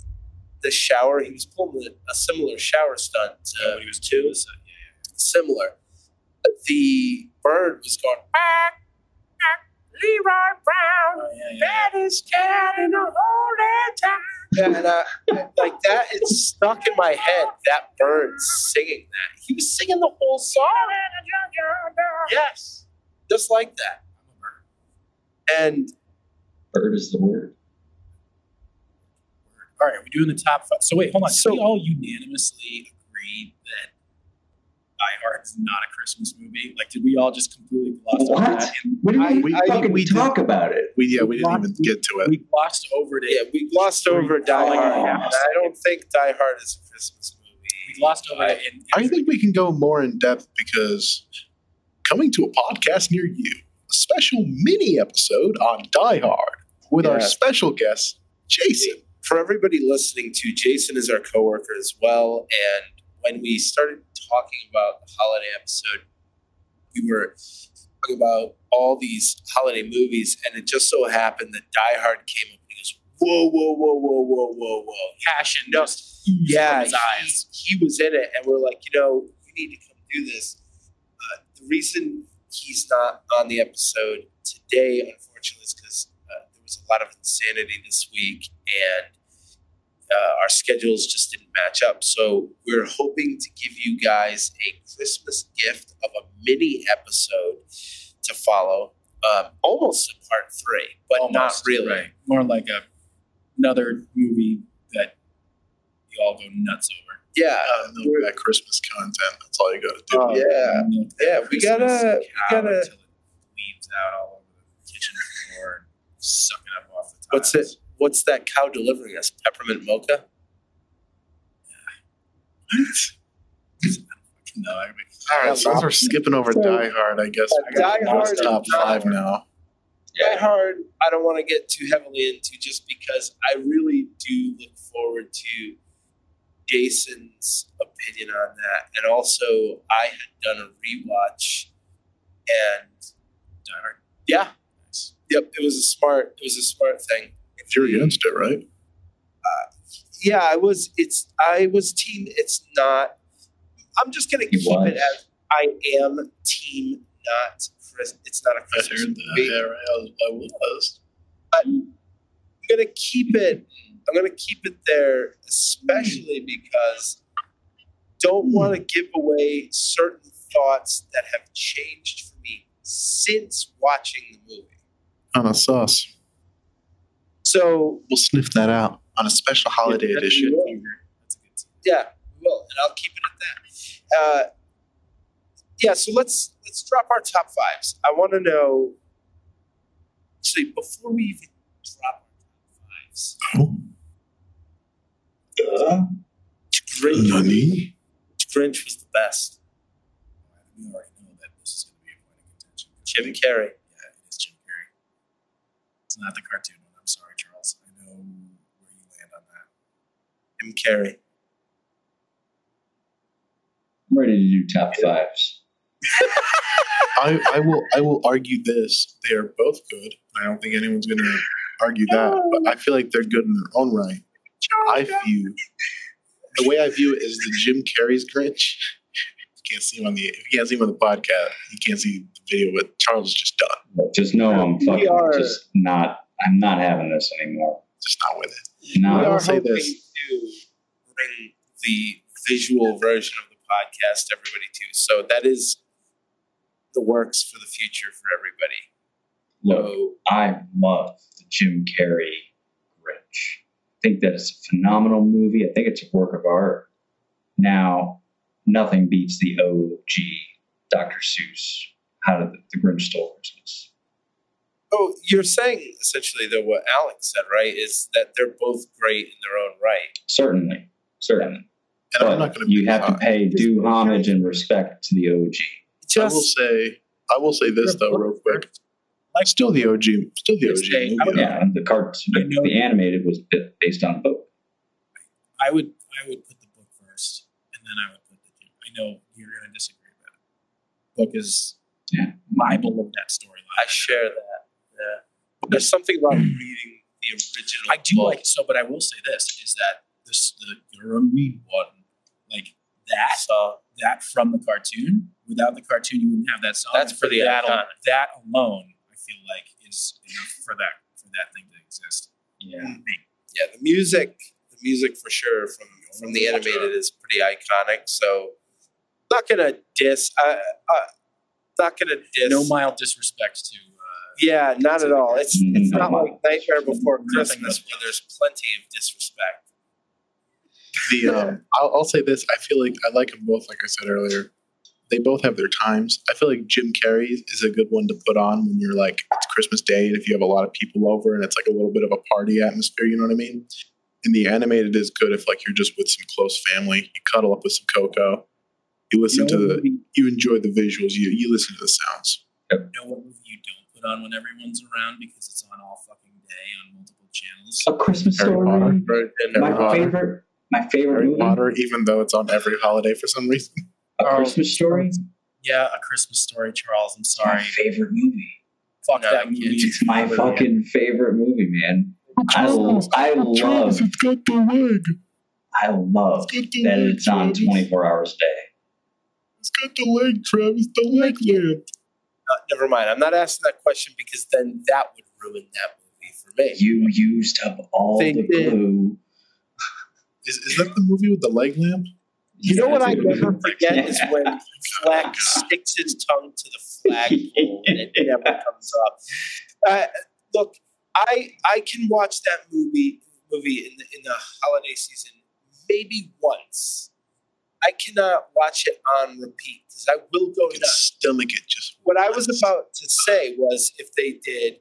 the shower. He was pulling a, a similar shower stunt uh, when he was two. Similar. The bird was going. "Quack, quack, Leroy Brown. Oh, yeah, yeah. Baddest cat in the whole damn town. And uh, like that, it's stuck in my head. That bird singing that. He was singing the whole song. Yes, just like that. And Bird is the word. All right, we're doing the top five. So wait, hold on. So- we all unanimously agreed that Die Hard is not a Christmas movie? Like, did we all just completely gloss over What? that? And What do you I- mean? I- fucking we did- talk about it. We yeah, we didn't even get to it. we glossed over it. yeah, we glossed over Die Hard. yeah. I don't think Die Hard is a Christmas movie. We glossed over it. And, I think we can go more in depth because coming to a podcast near you, a special mini episode on Die Hard with our special guest, Jason. for everybody listening to jason is our coworker as well and when we started talking about the holiday episode we were talking about all these holiday movies and it just so happened that die hard came up and he goes whoa whoa whoa whoa whoa whoa whoa Passion No. just oozed yeah his eyes. he, he was in it and we're like you know you need to come do this uh, the reason he's not on the episode today unfortunately is because uh, there was a lot of insanity this week and uh, our schedules just didn't match up so we're hoping to give you guys a christmas gift of a mini episode to follow um, almost a part three but not really Right. More like a another movie that you all go nuts over. yeah Uh, milk that Christmas content. That's all you got to do. Oh, yeah. Milk that Yeah, we gotta- we cow gotta- until it bleeds out all over the kitchen floor and sucking up off the tiles. What's it? What's that cow delivering us? Peppermint mocha? No, I mean, All right, since we're skipping over So- Die Hard, I guess Uh, Die Hard top is not- five now. Die Hard, I don't want to get too heavily into just because I really do look forward to Jason's opinion on that. And also, I had done a rewatch and Die Hard. yeah, yep, it was a smart, it was a smart thing. You're against it, right? Uh, yeah, I was, it's, I was team, it's not, I'm just going to You keep it was. as I am team, not Chris. It's not a I Christmas heard that. movie. Yeah, right. I was. I was. I'm gonna keep it. I'm gonna keep it there, especially hmm. because don't hmm. want to give away certain thoughts that have changed for me since watching the movie. On a sauce. So We'll sniff that out on a special holiday Yeah, edition. we will. That's a good team. yeah, we will, and I'll keep it at that. Uh, yeah, so let's let's drop our top fives. I want to know. Actually, before we even drop our top fives, Oh, Grinch, Nani? Grinch was the best. We already know that this is going to be a point of contention. Jim Carrey. Yeah, it is Jim Carrey. It's not the cartoon one. I'm sorry, Charles. I know where you land on that. Jim Carrey. I'm ready to do top fives. I, I will I will argue this. They are both good. I don't think anyone's going to argue that. But I feel like they're good in their own right. I view the way I view it is the Jim Carrey's Grinch. You can't see him on the if you can't see him on the podcast. You can't see the video what Charles has just done. Just know I'm fucking are- just not. I'm not having this anymore. Just not with it. No, we I will say this. to bring the visual version of the podcast to everybody too. So that is the works for the future for everybody. Look, So I love the Jim Carrey Grinch. I think that it's a phenomenal movie. I think it's a work of art. Now, nothing beats the OG Dr. Seuss. How did the, the Grinch stole Christmas? Oh, you're saying essentially though what Alex said, right? Is that they're both great in their own right. Certainly, certainly. And But I'm not going to you have to pay due homage and respect to the OG. I will say I will say this though real quick. Like still the OG, still the OG. I movie, would- Yeah, and the cartoon, the animated was based on a book. I would I would put the book first, and then I would put the Jim. I know you're going to disagree, but book is Yeah. Bible of that storyline. I share that. Yeah. There's something about reading the original. I do book. like so, but I will say this is that this the you're a mean one like that So that from the cartoon. Without the cartoon, you wouldn't have that song. That's for the that, iconic. that alone. I feel like is enough for that for that thing to exist. Yeah. yeah, the music, the music for sure from from the animated is pretty iconic. So not gonna diss. I, uh, not gonna diss. No mild disrespect to. Yeah, not at all. It's it's not like Nightmare Before Christmas where there's plenty of disrespect. The um, I'll, I'll say this: I feel like I like them both. Like I said earlier, they both have their times. I feel like Jim Carrey is a good one to put on when you're like it's Christmas Day and if you have a lot of people over and it's like a little bit of a party atmosphere. You know what I mean? And the animated is good if like you're just with some close family. You cuddle up with some cocoa. You listen you know to the. movie, You enjoy the visuals. You you listen to the sounds. you know what movie you don't it on when everyone's around because it's on all fucking day on multiple channels. A Christmas Harry Story. Potter. And My Potter. favorite. My favorite Harry movie. Potter, even though it's on every holiday for some reason. A Oh, Christmas Story. Yeah, a Christmas story, Charles. I'm It's my sorry. favorite movie. Fuck No, that movie. It's my fucking favorite movie, man. I, l- I love. it's got the leg. I love It's got the that leg, it's on 24 hours a day. It's got the leg, Travis. The leg lamp. Uh, never mind. I'm not asking that question because then that would ruin that movie for me. You used up all They the did. glue. Is, is that the movie with the leg lamp? You know what I never forget is when Flick sticks his tongue to the flagpole and it never comes up. Uh, look, I I can watch that movie movie in the, in the holiday season maybe once. I cannot watch it on repeat because I will go I can nuts. stomach it just. What I was about to say was if they did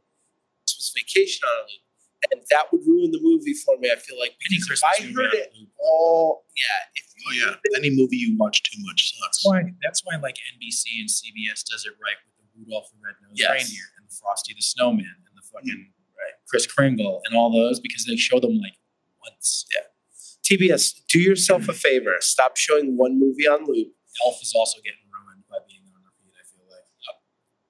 Christmas Vacation on a loop, and that would ruin the movie for me. I feel like Any because if Christmas I movie heard it all, yeah. If Oh yeah, any movie you watch too much sucks. That's why. That's why like NBC and CBS does it right with the Rudolph the Red-Nosed Yes. Reindeer and the Frosty the Snowman and the hmm. fucking right, Kris Kringle and all those because they show them like once. Yeah. TBS, do yourself a favor. Stop showing one movie on loop. Elf is also getting ruined by being on repeat. I feel like.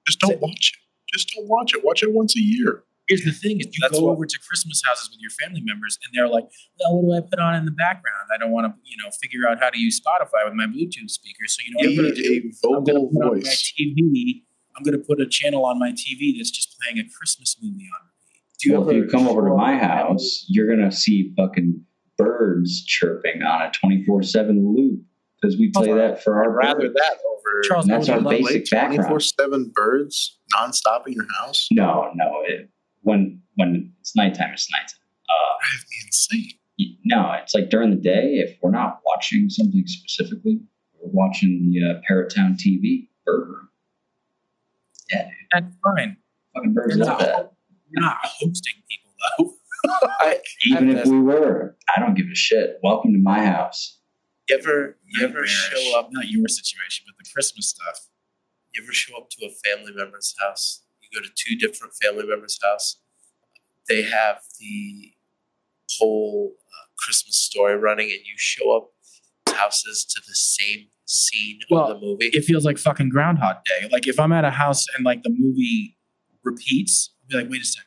Just don't watch it. Just don't watch it. Watch it once a year. Here's the thing: is you That's go what- over to Christmas houses with your family members, and they're like, "Well, what do I put on in the background? I don't want to, you know, figure out how to use Spotify with my Bluetooth speaker. So you know what I'm going to do? a I'm going to vocal on my voice. TV. I'm going to put a channel on my TV that's just playing a Christmas movie on repeat. Do you well, if you come over to my house, you're gonna see fucking birds chirping on a 24/7 loop because we play that for I'd our rather birds. that over Charles, that's our basic background. 24 7 birds nonstop in your house? No, no. It, when when it's nighttime, it's nighttime. Uh, Drive me insane. no, it's like during the day. If we're not watching something specifically, we're watching the uh, Paratown TV bird room. Yeah, dude, That's fine. Fucking birds you're not, you're not hosting people though. I, Even if we were, I don't give a shit. Welcome to my house. you ever you ever show up Not your situation, but the Christmas stuff. you ever show up to a family member's house you go to two different family members house they have the whole uh, christmas story running and you show up houses to the same scene Well, of the movie It feels like fucking Groundhog Day. Like if I'm at a house and like the movie repeats, I'll be like, wait a second.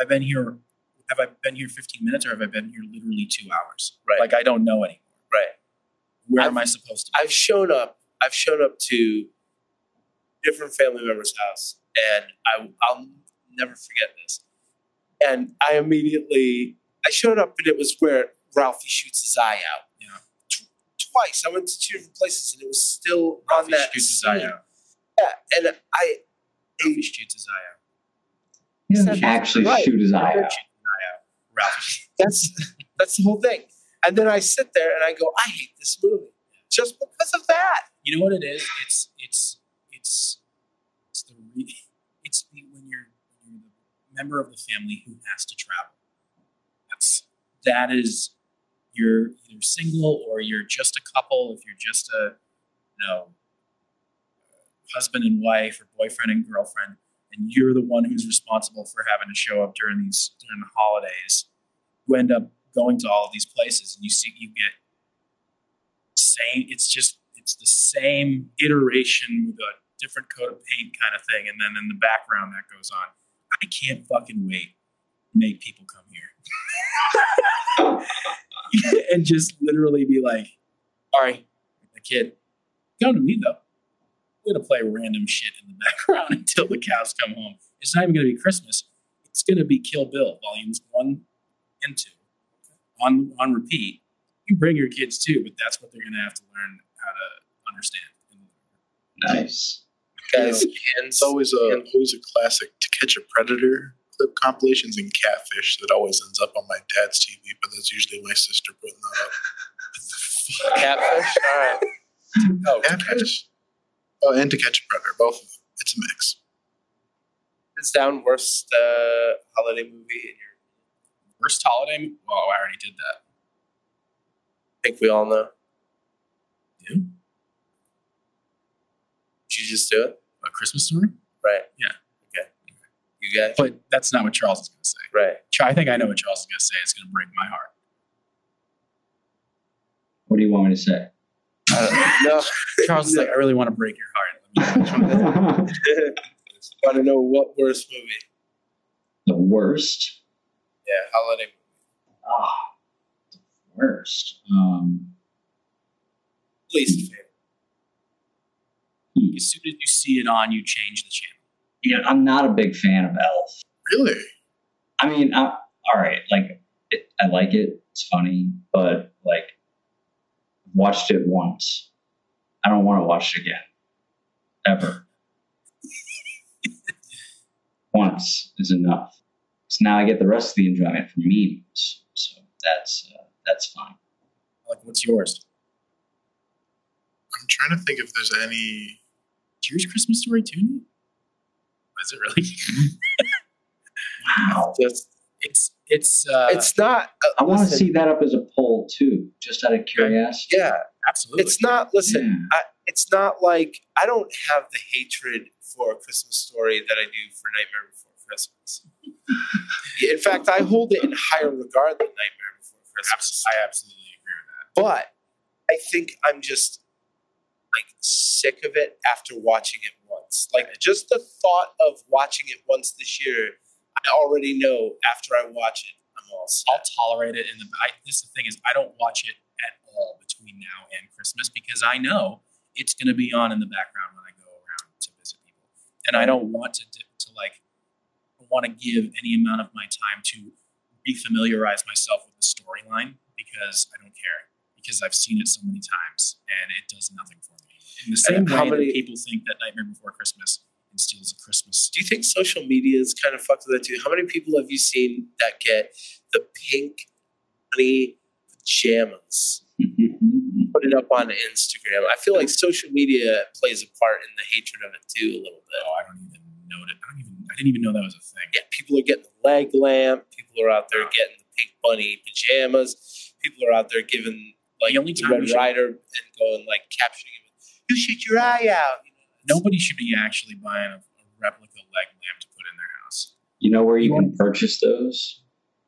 I've been here? Have I been here 15 minutes, or have I been here literally two hours? Right. Like I don't know anymore. right Where I've- am I supposed to? Be? i've shown up i've shown up to different family members house and I, i'll never forget this and i immediately i showed up and it was where ralphie shoots his eye out Yeah. Tw- twice i went to two different places and it was still on Ralphie that shoots his eye out. yeah and i Ralphie shoots his eye out. He doesn't actually right. shoot his eye out. shoots his eye out. That's that's the whole thing. And then I sit there and I go, I hate this movie just because of that. You know what it is? It's it's it's it's the re- it's the, when you're when you're the member of the family who has to travel. That's that is you're either single or you're just a couple. If you're just a you know husband and wife or boyfriend and girlfriend, and you're the one who's responsible for having to show up during these during the holidays, you end up going to all of these places and you see you get same it's just it's the same iteration with a different coat of paint kind of thing. And then in the background that goes on i can't fucking wait to make people come here. And just literally be like all right the kid come to me though. We're gonna play random shit in the background until the cows come home. It's not even gonna be christmas. It's gonna be kill bill volumes one and two on on repeat you can bring your kids too, but that's what they're going to have to learn how to understand. Nice. Guys, It's always a always a classic to catch a predator clip compilations and catfish that always ends up on my dad's TV, but that's usually my sister putting that up. catfish. All right. Oh, Catfish? Oh, and to catch a predator, both of them. It's a mix. It's down worst uh, holiday movie in your. Worst holiday? Oh, I already did that. I think we all know. Yeah. Did you just do it? A Christmas story? Right. Yeah. Okay. You guys, But that's not what Charles is going to say. right? I think I know what Charles is going to say. It's going to break my heart. What do you want me to say? no, Charles is like, I really want to break your heart. I want to know what worst movie? the worst. Yeah, holiday. Ah, the worst. Um, Least favorite. As soon as you see it on, you change the channel. you know, I'm not a big fan of Elf. Really? I mean, I, all right, like it, I like it. It's funny, but like watched it once. I don't want to watch it again, ever. once is enough. So now I get the rest of the enjoyment from memes. So that's uh, that's fine. Like, what's yours? I'm trying to think if there's any. Is yours Christmas Story too? Nate? Is it really? Wow, Just, it's it's uh, it's not. Uh, I want to see that up as a poll too, just out of curiosity. Yeah, absolutely. it's not. Listen, Yeah. I, it's not like I don't have the hatred for a Christmas story that I do for Nightmare Before Christmas. In fact, I hold it in higher regard than Nightmare Before Christmas. I absolutely agree with that. but I think I'm just like sick of it after watching it once. Like just the thought of watching it once this year, I already know after I watch it, I'm all set. I'll tolerate it. In the I, this the thing is, I don't watch it at all between now and Christmas because I know it's going to be on in the background when I go around to visit people, and I don't want to, to like want to give any amount of my time to refamiliarize myself with the storyline because I don't care because I've seen it so many times and it does nothing for me. In the same way many- that people think that Nightmare Before Christmas instills a Christmas. Do you think social media is kind of fucked with that too? How many people have you seen that get the pink honey pajamas? Put it up on Instagram. I feel like social media plays a part in the hatred of it too, a little bit. Oh, I don't even know it. I don't even. I didn't even know that was a thing. Yeah, people are getting the leg lamp. People are out there getting the pink bunny pajamas. People are out there giving like The only time we Red should- Ryder and going like capturing him. You shoot your eye out. You know, Nobody should be actually buying a, a replica leg lamp to put in their house. You know where you can purchase those?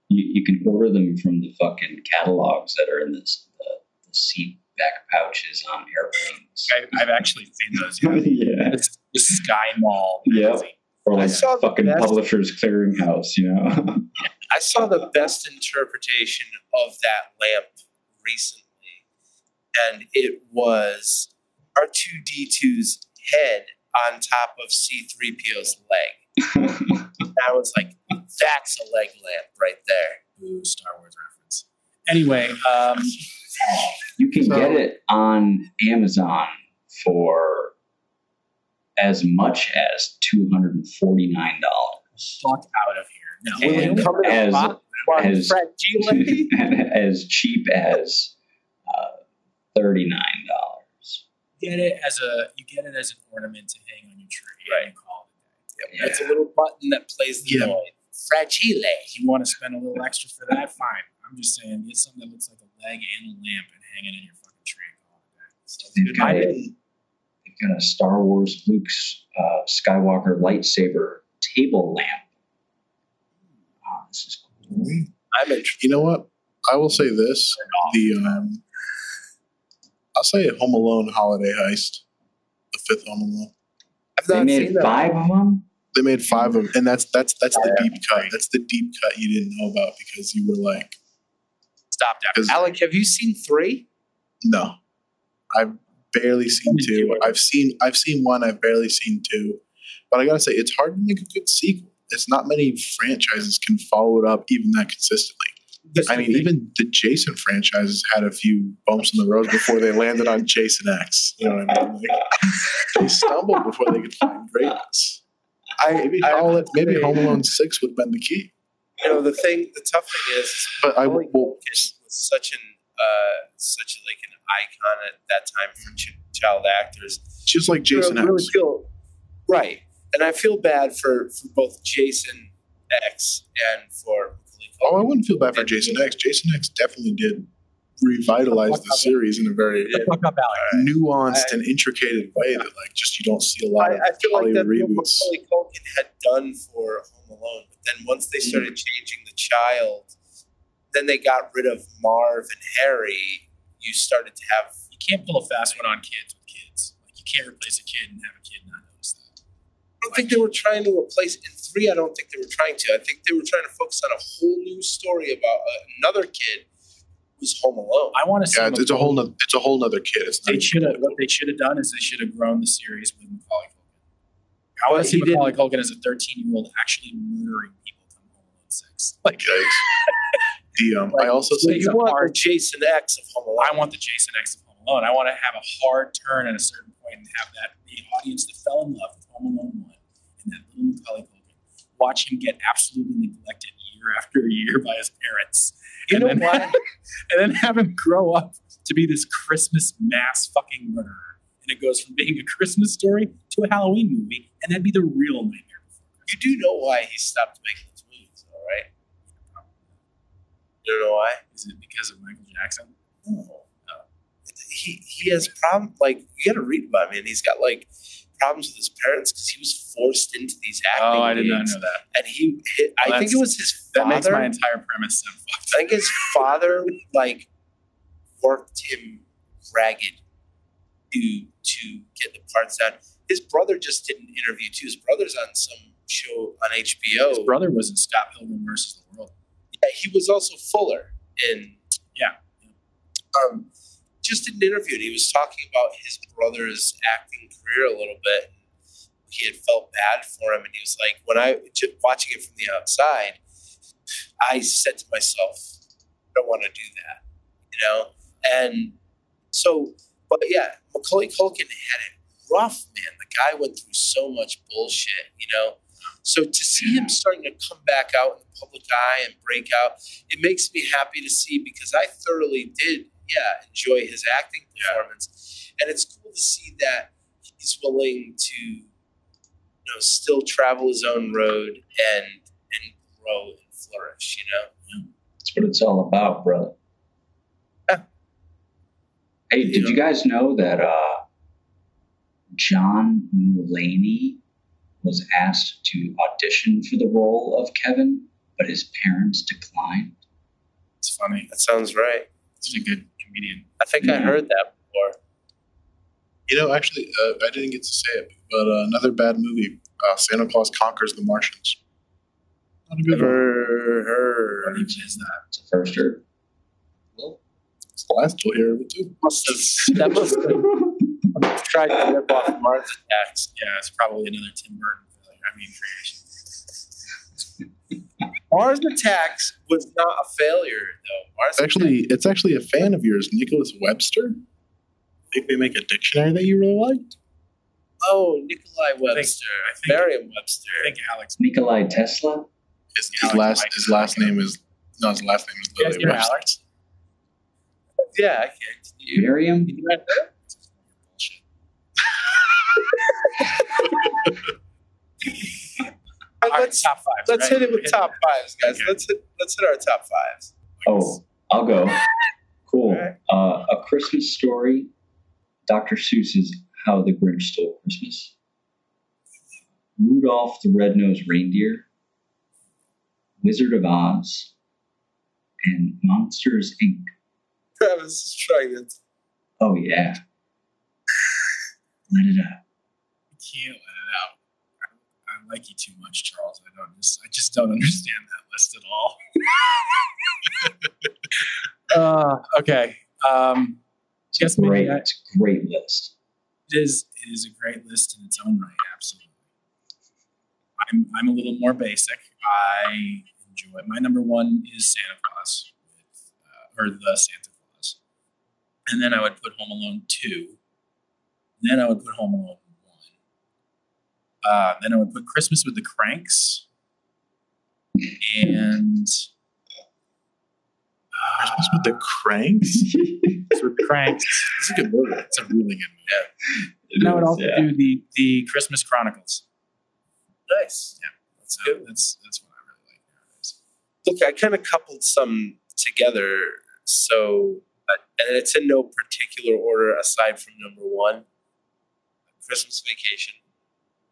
You, you can order them from the fucking catalogs that are in this, the, the seat back pouches on airplanes. I, I've actually seen those. Yeah. yeah. It's the Sky Mall. Yep. Or I like saw fucking best- Publishers Clearinghouse, you know? I saw the best interpretation of that lamp recently, and it was R2D2's head on top of C3PO's leg. And I was like, that's a leg lamp right there. Ooh, Star Wars reference. Anyway, um, you can So- get it on Amazon for as much as $249. fuck out of here. No. And come in a as, as- fragile? as cheap as uh, $39. get it as a you get it as an ornament to hang on your tree. Right. And call it. Yeah. It's a little button that plays the Yeah. noise. Fragile. You want to spend a little extra for that, fine. I'm just saying, get something that looks like a leg and a lamp and hang it in your fucking tree. and call it a day. So, They've got, I a, didn't- they've got a Star Wars Luke's uh, Skywalker lightsaber table lamp. Wow, this is cool. I'm interested. You know what? I will say this: the um, I'll say a Home Alone holiday heist, the fifth Home Alone. I've They made seen that. five of them? They made five of, them, and that's that's that's the deep cut. That's the deep cut you didn't know about because you were like, Stop that. because Alec, have you seen three? no, I've barely seen two. two. I've seen I've seen one. I've barely seen two, but I gotta say it's hard to make a good sequel. It's not many franchises can follow it up even that consistently. I mean, even the Jason franchises had a few bumps in the road before they landed on Jason X. You know what I mean? Like, they stumbled before they could find greatness. I, Maybe I Home, maybe. Home Alone Six would have been the key. You know, the thing, the tough thing is, But I will. Culkin was such an, uh, such like an icon at that time for ch- child actors. Just like Jason I really X. feel right, and I feel bad for for both Jason X and for Macaulay Oh, I wouldn't feel bad for Jason X. Jason X definitely did revitalize the series in a very Fuck up, Alex. nuanced and intricate way that like just you don't see a lot I, of I feel like Hollywood that's what reboots. Macaulay Culkin had done for Home Alone, but then once they started changing the child, then they got rid of Marv and Harry. You started to have You can't pull a fast one on kids with kids. Like you can't replace a kid and have a kid not notice that. I don't think they were trying to replace in three. I don't think they were trying to. I think they were trying to focus on a whole new story about uh, another kid who's home alone. I want to see. Yeah, it's, it's a whole Macaulay- nother, it's a whole nother kid. It's They should have. What they should have done is they should have grown the series with Macaulay Culkin. I want to see he didn't- Culkin as a 13 year old actually murdering people from Home Alone Six. Like Yikes. The um, I also So think you a want hard- the Jason X of Home Alone. I want the Jason X of Home Alone. I want to have a hard turn at a certain point and have that the audience that fell in love with Home Alone one and that little Macaulay Culkin watch him get absolutely neglected year after year by his parents. You and know then, why? and then have him grow up to be this Christmas mass fucking murderer. And it goes from being a Christmas story to a Halloween movie, and that'd be the real nightmare You do know why he stopped making those movies, though, right? You don't know why? Is it because of Michael Jackson? No. He he has problem like you got to read about him, and he's got like problems with his parents because he was forced into these oh, acting. Oh, I did not know that. And he, hit, I think it was his That father. makes my entire premise sound fucked. I think his father like worked him ragged to to get the parts down. His brother just did an interview too. His brother's on some show on HBO. His brother was in Scott Pilgrim versus the World. He was also Fuller in. Yeah. Um, just did an interview and he was talking about his brother's acting career a little bit. He had felt bad for him, and he was like, when I just watching it from the outside, I said to myself, I don't want to do that, you know. And so, but yeah, Macaulay Culkin had it rough, man. The guy went through so much bullshit, you know. So to see him starting to come back out in the public eye and break out, it makes me happy to see because I thoroughly did, yeah, enjoy his acting performance, and it's cool to see that he's willing to, you know, still travel his own road and and grow and flourish. You know, That's what it's all about, brother. Yeah. Hey, did you guys know that uh, John Mulaney was asked to audition for the role of Kevin, but his parents declined? It's funny. that sounds right. He's a good comedian. I think I heard that before. You know, actually, uh, I didn't get to say it, but uh, another bad movie, uh, Santa Claus Conquers the Martians. Not a good one. Never What heard. even is that? It's a first Well, It's the last you'll hear of it too. That must have tried to rip off Mars Attacks. Yeah, it's probably another Tim Burton failure. I mean, creation. Mars Attacks was not a failure, though. Mars It's actually, it's actually a fan of yours, Nicholas Webster. I think they make a dictionary that you really liked. Oh, Nikolai Webster. I think- Merriam Webster. I think Alex. Nikolai Tesla? His, his last his last name is no, his last name is You literally Webster. Alex? Yeah, I can't. You, Miriam? you read that? Bullshit. All All right, let's top five. let's right? hit it with top fives, guys. Okay. Let's hit let's hit our top fives. Oh, I'll go. Cool. Alright. Uh, a Christmas story. Dr. Seuss's How the Grinch Stole Christmas. Rudolph the Red-Nosed Reindeer. Wizard of Oz. And Monsters Inc. Travis is trying it. Oh yeah. Let it out. I can't let it out. I, I like you too much, Charles. I don't just I just don't understand that list at all. uh, okay. Um, It's Guess a maybe great, I- it's a great list. it is it is a great list in its own right. Absolutely. I'm I'm a little more basic. I enjoy it. My number one is Santa Claus, with, uh, or the Santa Claus, and then I would put Home Alone two. Then I would put Home Alone one. Uh, then I would put Christmas with the Kranks, and uh, Christmas with the Kranks. With Kranks. It's a good movie. It's a really good movie. It And I would also yeah. do the the Christmas Chronicles. Nice. Yeah, that's good. That's that's what I really like nowadays. Look, I kind of coupled some together so and it's in no particular order aside from number one. Christmas Vacation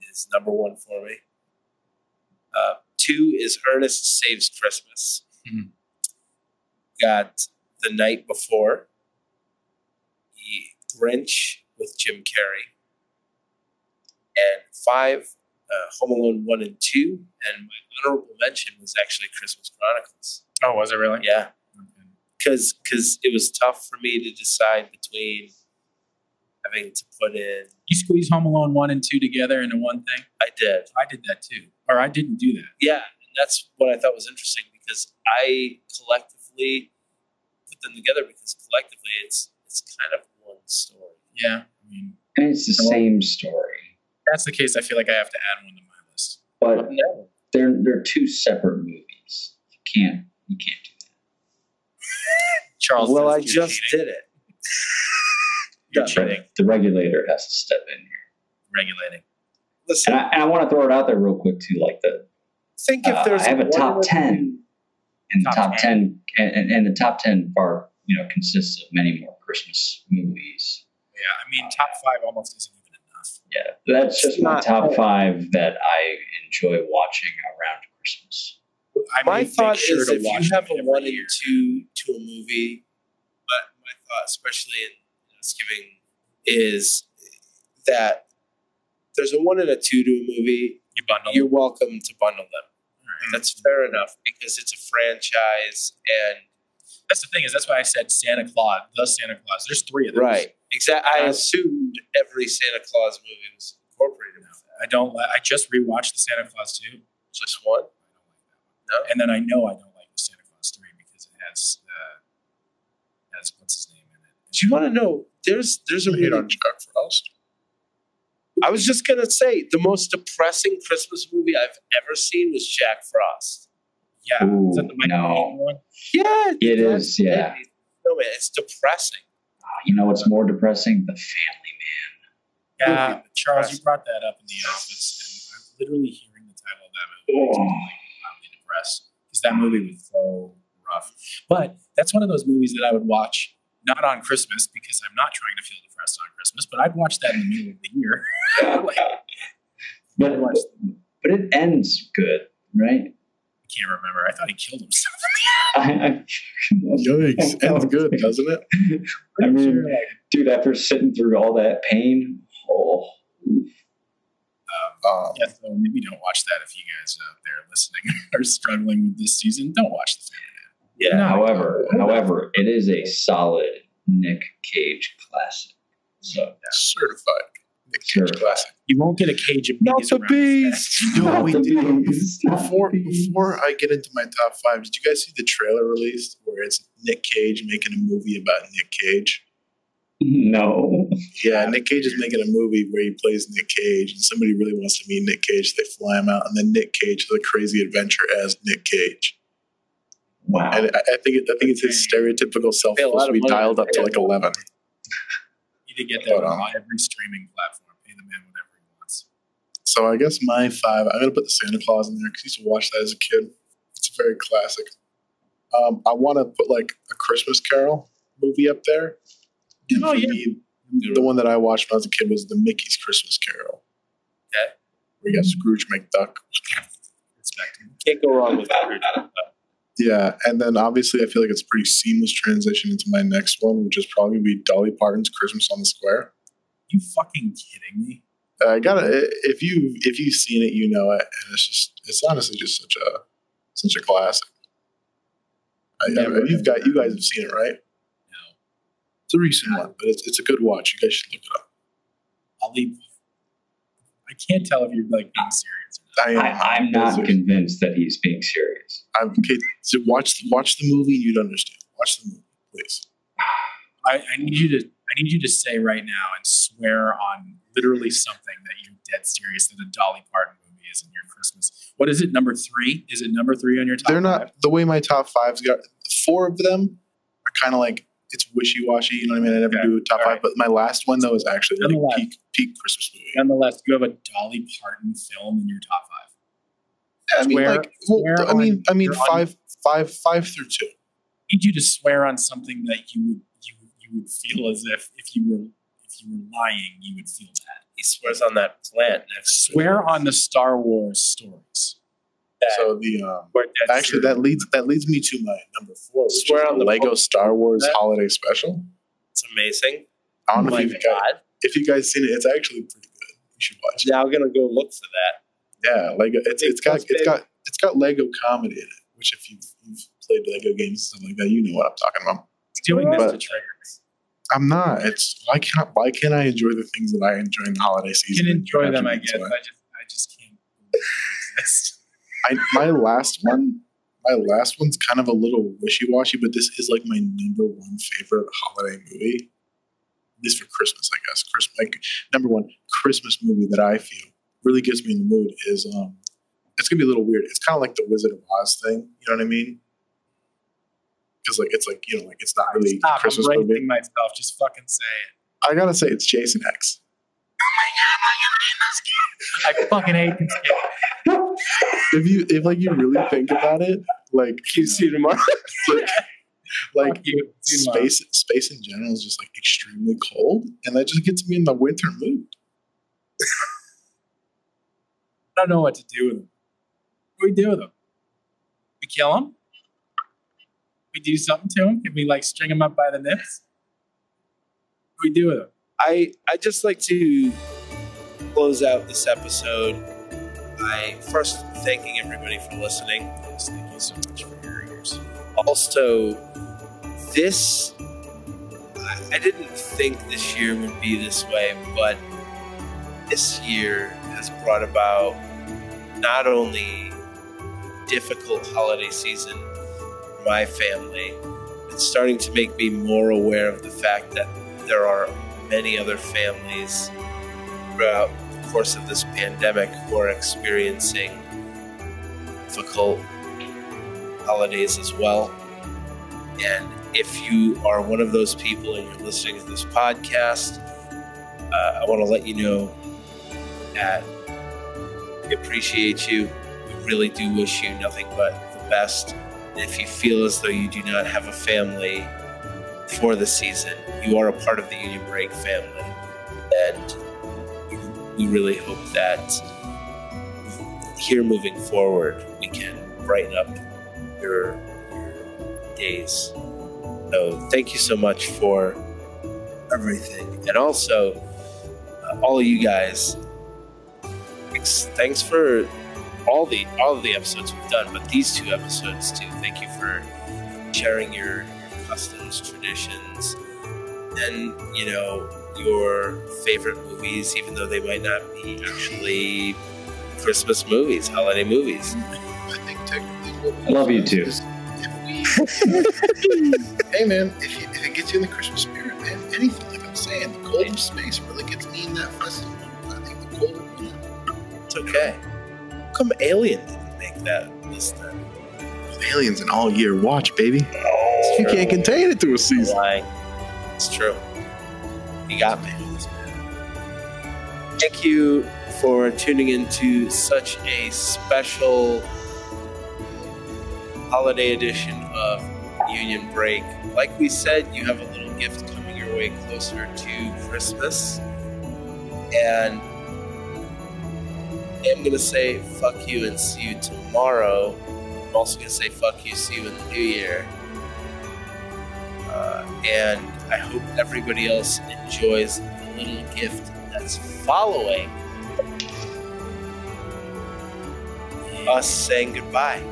is number one for me. Uh, two is Ernest Saves Christmas. Mhm. Got The Night Before, The Grinch with Jim Carrey, and five, uh, Home Alone 1 and 2. And my honorable mention was actually Christmas Chronicles. Oh, was it really? Yeah Okay. because because it was tough for me to decide between having to put in. You squeeze Home Alone one and two together into one thing. I did, I did that too, or I didn't do that. yeah, and that's what I thought was interesting because I collectively put them together because collectively it's it's kind of one story. Yeah, I mean, And it's the Well- same story, if that's the case. I feel like I have to add one to my list. but No, they're they're two separate movies. You can't you can't do that. Charles. well, I just cheating. did it. You're done. cheating, The regulator has to step in here. regulating. Listen, And I, and I want to throw it out there real quick too, like the think if uh, there's I have a top 10. two- and the Top top ten, and, and, and the top ten far you know consists of many more Christmas movies. Yeah, I mean, top five almost isn't even enough. Yeah, that's just It's my top five that I enjoy watching around Christmas. I my thought sure is if watch you have a one year. and two to a movie, but my thought, especially in Thanksgiving, is that there's a one and a two to a movie. you bundle. You're welcome to bundle them. Right. That's fair enough because it's a franchise and That's the thing is that's why I said Santa Claus, the Santa Claus. There's three of them. right. Exactly. I assumed every Santa Claus movie was incorporated that. I don't. li- I just rewatched the Santa Claus two. Just one. No. And then I know I don't like the Santa Claus three because it has uh, has what's his name in it. Do you want to know? There's there's a You hate really on Jack Frost. I was just gonna say the most depressing Christmas movie I've ever seen was Jack Frost. Yeah, Ooh, is that the Michael no. One? Yeah, It is, yeah. No man, it's depressing. Uh, you know what's more depressing? The Family Man. Yeah, Movie. Charles, you brought that up in the office, and I'm literally hearing the title of that movie. Man. makes me mildly depressed because that movie was so rough. But that's one of those movies that I would watch not on Christmas because I'm not trying to feel depressed on Christmas, but I'd watch that in the middle of the year. like, I But but it ends good, right? I can't remember. I thought he killed himself. I, I, Yikes. Ends good, doesn't it? I mean, Sure, dude, after sitting through all that pain, oh, Um, yeah, so maybe don't watch that if you guys out there listening are struggling with this season. Don't watch the family. Yeah. No. however, however, it is a solid Nick Cage classic. So certified. Nick Cage Certified. classic. You won't get a cage of Not the around his bees. neck. No, Not we the bees, Before before I get into my top five, did you guys see the trailer released where it's Nick Cage making a movie about Nick Cage? no, Yeah, Nick Cage is making a movie where he plays Nick Cage, and somebody really wants to meet Nick Cage. They fly him out, and then Nick Cage has a crazy adventure as Nick Cage. Wow. And I, I think it, I think it's his stereotypical self Pay a lot supposed to be money dialed up to like eleven. You need to get that Hold on on. every streaming platform. Pay the man whatever he wants. So I guess my five, I'm gonna put the Santa Claus in there because I used to watch that as a kid. It's a very classic. Um, I want to put like a Christmas Carol movie up there. Oh, yeah. The, the one that I watched when I was a kid was the Mickey's Christmas Carol. Okay. Where you got Scrooge McDuck. Can't go wrong with that. Yeah, and then obviously I feel like it's a pretty seamless transition into my next one, which is probably be Dolly Parton's Christmas on the Square. You fucking kidding me? I gotta if you if you've seen it, you know it, and it's just it's honestly just such a such a classic. I, I- you've got you guys have seen it, right? No. It's a recent one, but it's it's a good watch. You guys should look it up. I'll leave. I can't tell if you're like being serious. I, am- I, I'm not it's- convinced that he's being serious. I'm okay. So watch watch the movie, and you'd understand. Watch the movie, please. I, I need you to I need you to say right now and swear on literally something that you're dead serious that a Dolly Parton movie is in your Christmas. What is it? Number three? Is it number three on your top? They're not five? the way my top fives got. Four of them are kind of like it's wishy washy. You know what I mean? I never Okay, do a top all five, right. but my last one though is actually like peak peak Christmas movie. Nonetheless, you have a Dolly Parton film in your top five. I mean, Swear- like, well, swear I mean, on- I mean, you're on- five, five, five through two. I need you to swear on something that you would you you you would feel as if if you were if you were lying, you would feel that. He swears on that plant next. Swear him. on the Star Wars stories. that. So the um, actually serious. that leads that leads me to my number four, which Swear is on the the Lego phone. Star Wars That- Holiday Special. it's amazing. I don't know Oh if you guys God. if you guys seen it. It's actually pretty good. You should watch it. Now I'm gonna go look for that. Yeah, Lego. It's it's got it's got it's got Lego comedy in it. Which if you've, you've played Lego games and stuff like that, you know what I'm talking about. Doing this to triggers. I'm not. It's why can't why can't I enjoy the things that I enjoy in the holiday season? You can enjoy them, to I guess. I just I just can't exist. I, my last one, my last one's kind of a little wishy washy, but this is like my number one favorite holiday movie, at least for Christmas, I guess. Christmas, like number one Christmas movie that I feel really gets me in the mood is um, it's gonna be a little weird. It's kind of like the Wizard of Oz thing. You know what I mean? Because like it's like you know like it's not really Stop, Christmas I'm movie. bracing myself. Just fucking say it. I gotta say it's Jason X. Oh my god! I fucking hate this game. If you if like you really think about it, like You see tomorrow. like, like you. See tomorrow. space space in general is just like extremely cold and that just gets me in the winter mood I don't know what to do with them. What do we do with them? We kill them? We do something to them? Can we like string them up by the nips? What do we do with them? I I just like to close out this episode by first thanking everybody for listening. Thank you so much for your ears. Also, this I, I didn't think this year would be this way, but this year has brought about not only difficult holiday season for my family, it's starting to make me more aware of the fact that there are many other families throughout the course of this pandemic who are experiencing difficult holidays as well. And if you are one of those people and you're listening to this podcast, uh, I want to let you know that we appreciate you. We really do wish you nothing but the best. And if you feel as though you do not have a family for the season, you are a part of the Union Break family. And we really hope that here moving forward, we can brighten up your, your days. So thank you so much for everything. And also, uh, all of you guys, thanks, thanks for all the all of the episodes we've done, but these two episodes too. Thank you for sharing your, your customs, traditions, and you know your favorite movies, even though they might not be actually Christmas movies, holiday movies. i think technically what I love you too. is if we- hey man if, you, if it gets you in the christmas spirit man anything like i'm saying the colder space really gets me in that festive mood. i think the colder you know, It's okay. How come Alien didn't make that list then? aliens an all year watch baby oh, you can't contain it through a season Lying. It's true. You got me. Thank you for tuning into such a special holiday edition of Union Break. Like we said, you have a little gift coming your way closer to Christmas. And I'm going to say fuck you and see you tomorrow. I'm also going to say fuck you, see you in the new year. Uh, and I hope everybody else enjoys the little gift that's following us saying goodbye.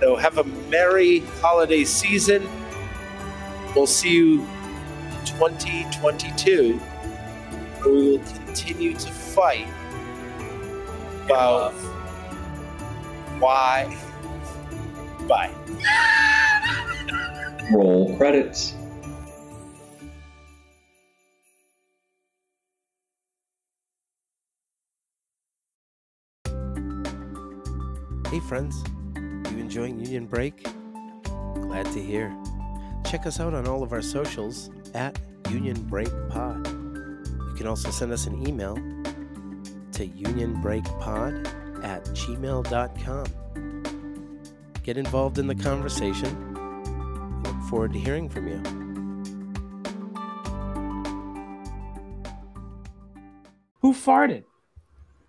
So have a merry holiday season. We'll see you in 2022, where we will continue to fight about why. Bye. Roll credits. Hey, friends. You enjoying Union Break? Glad to hear. Check us out on all of our socials at Union Break Pod. You can also send us an email to unionbreakpod at gmail.com. Get involved in the conversation. Look forward to hearing from you. Who farted?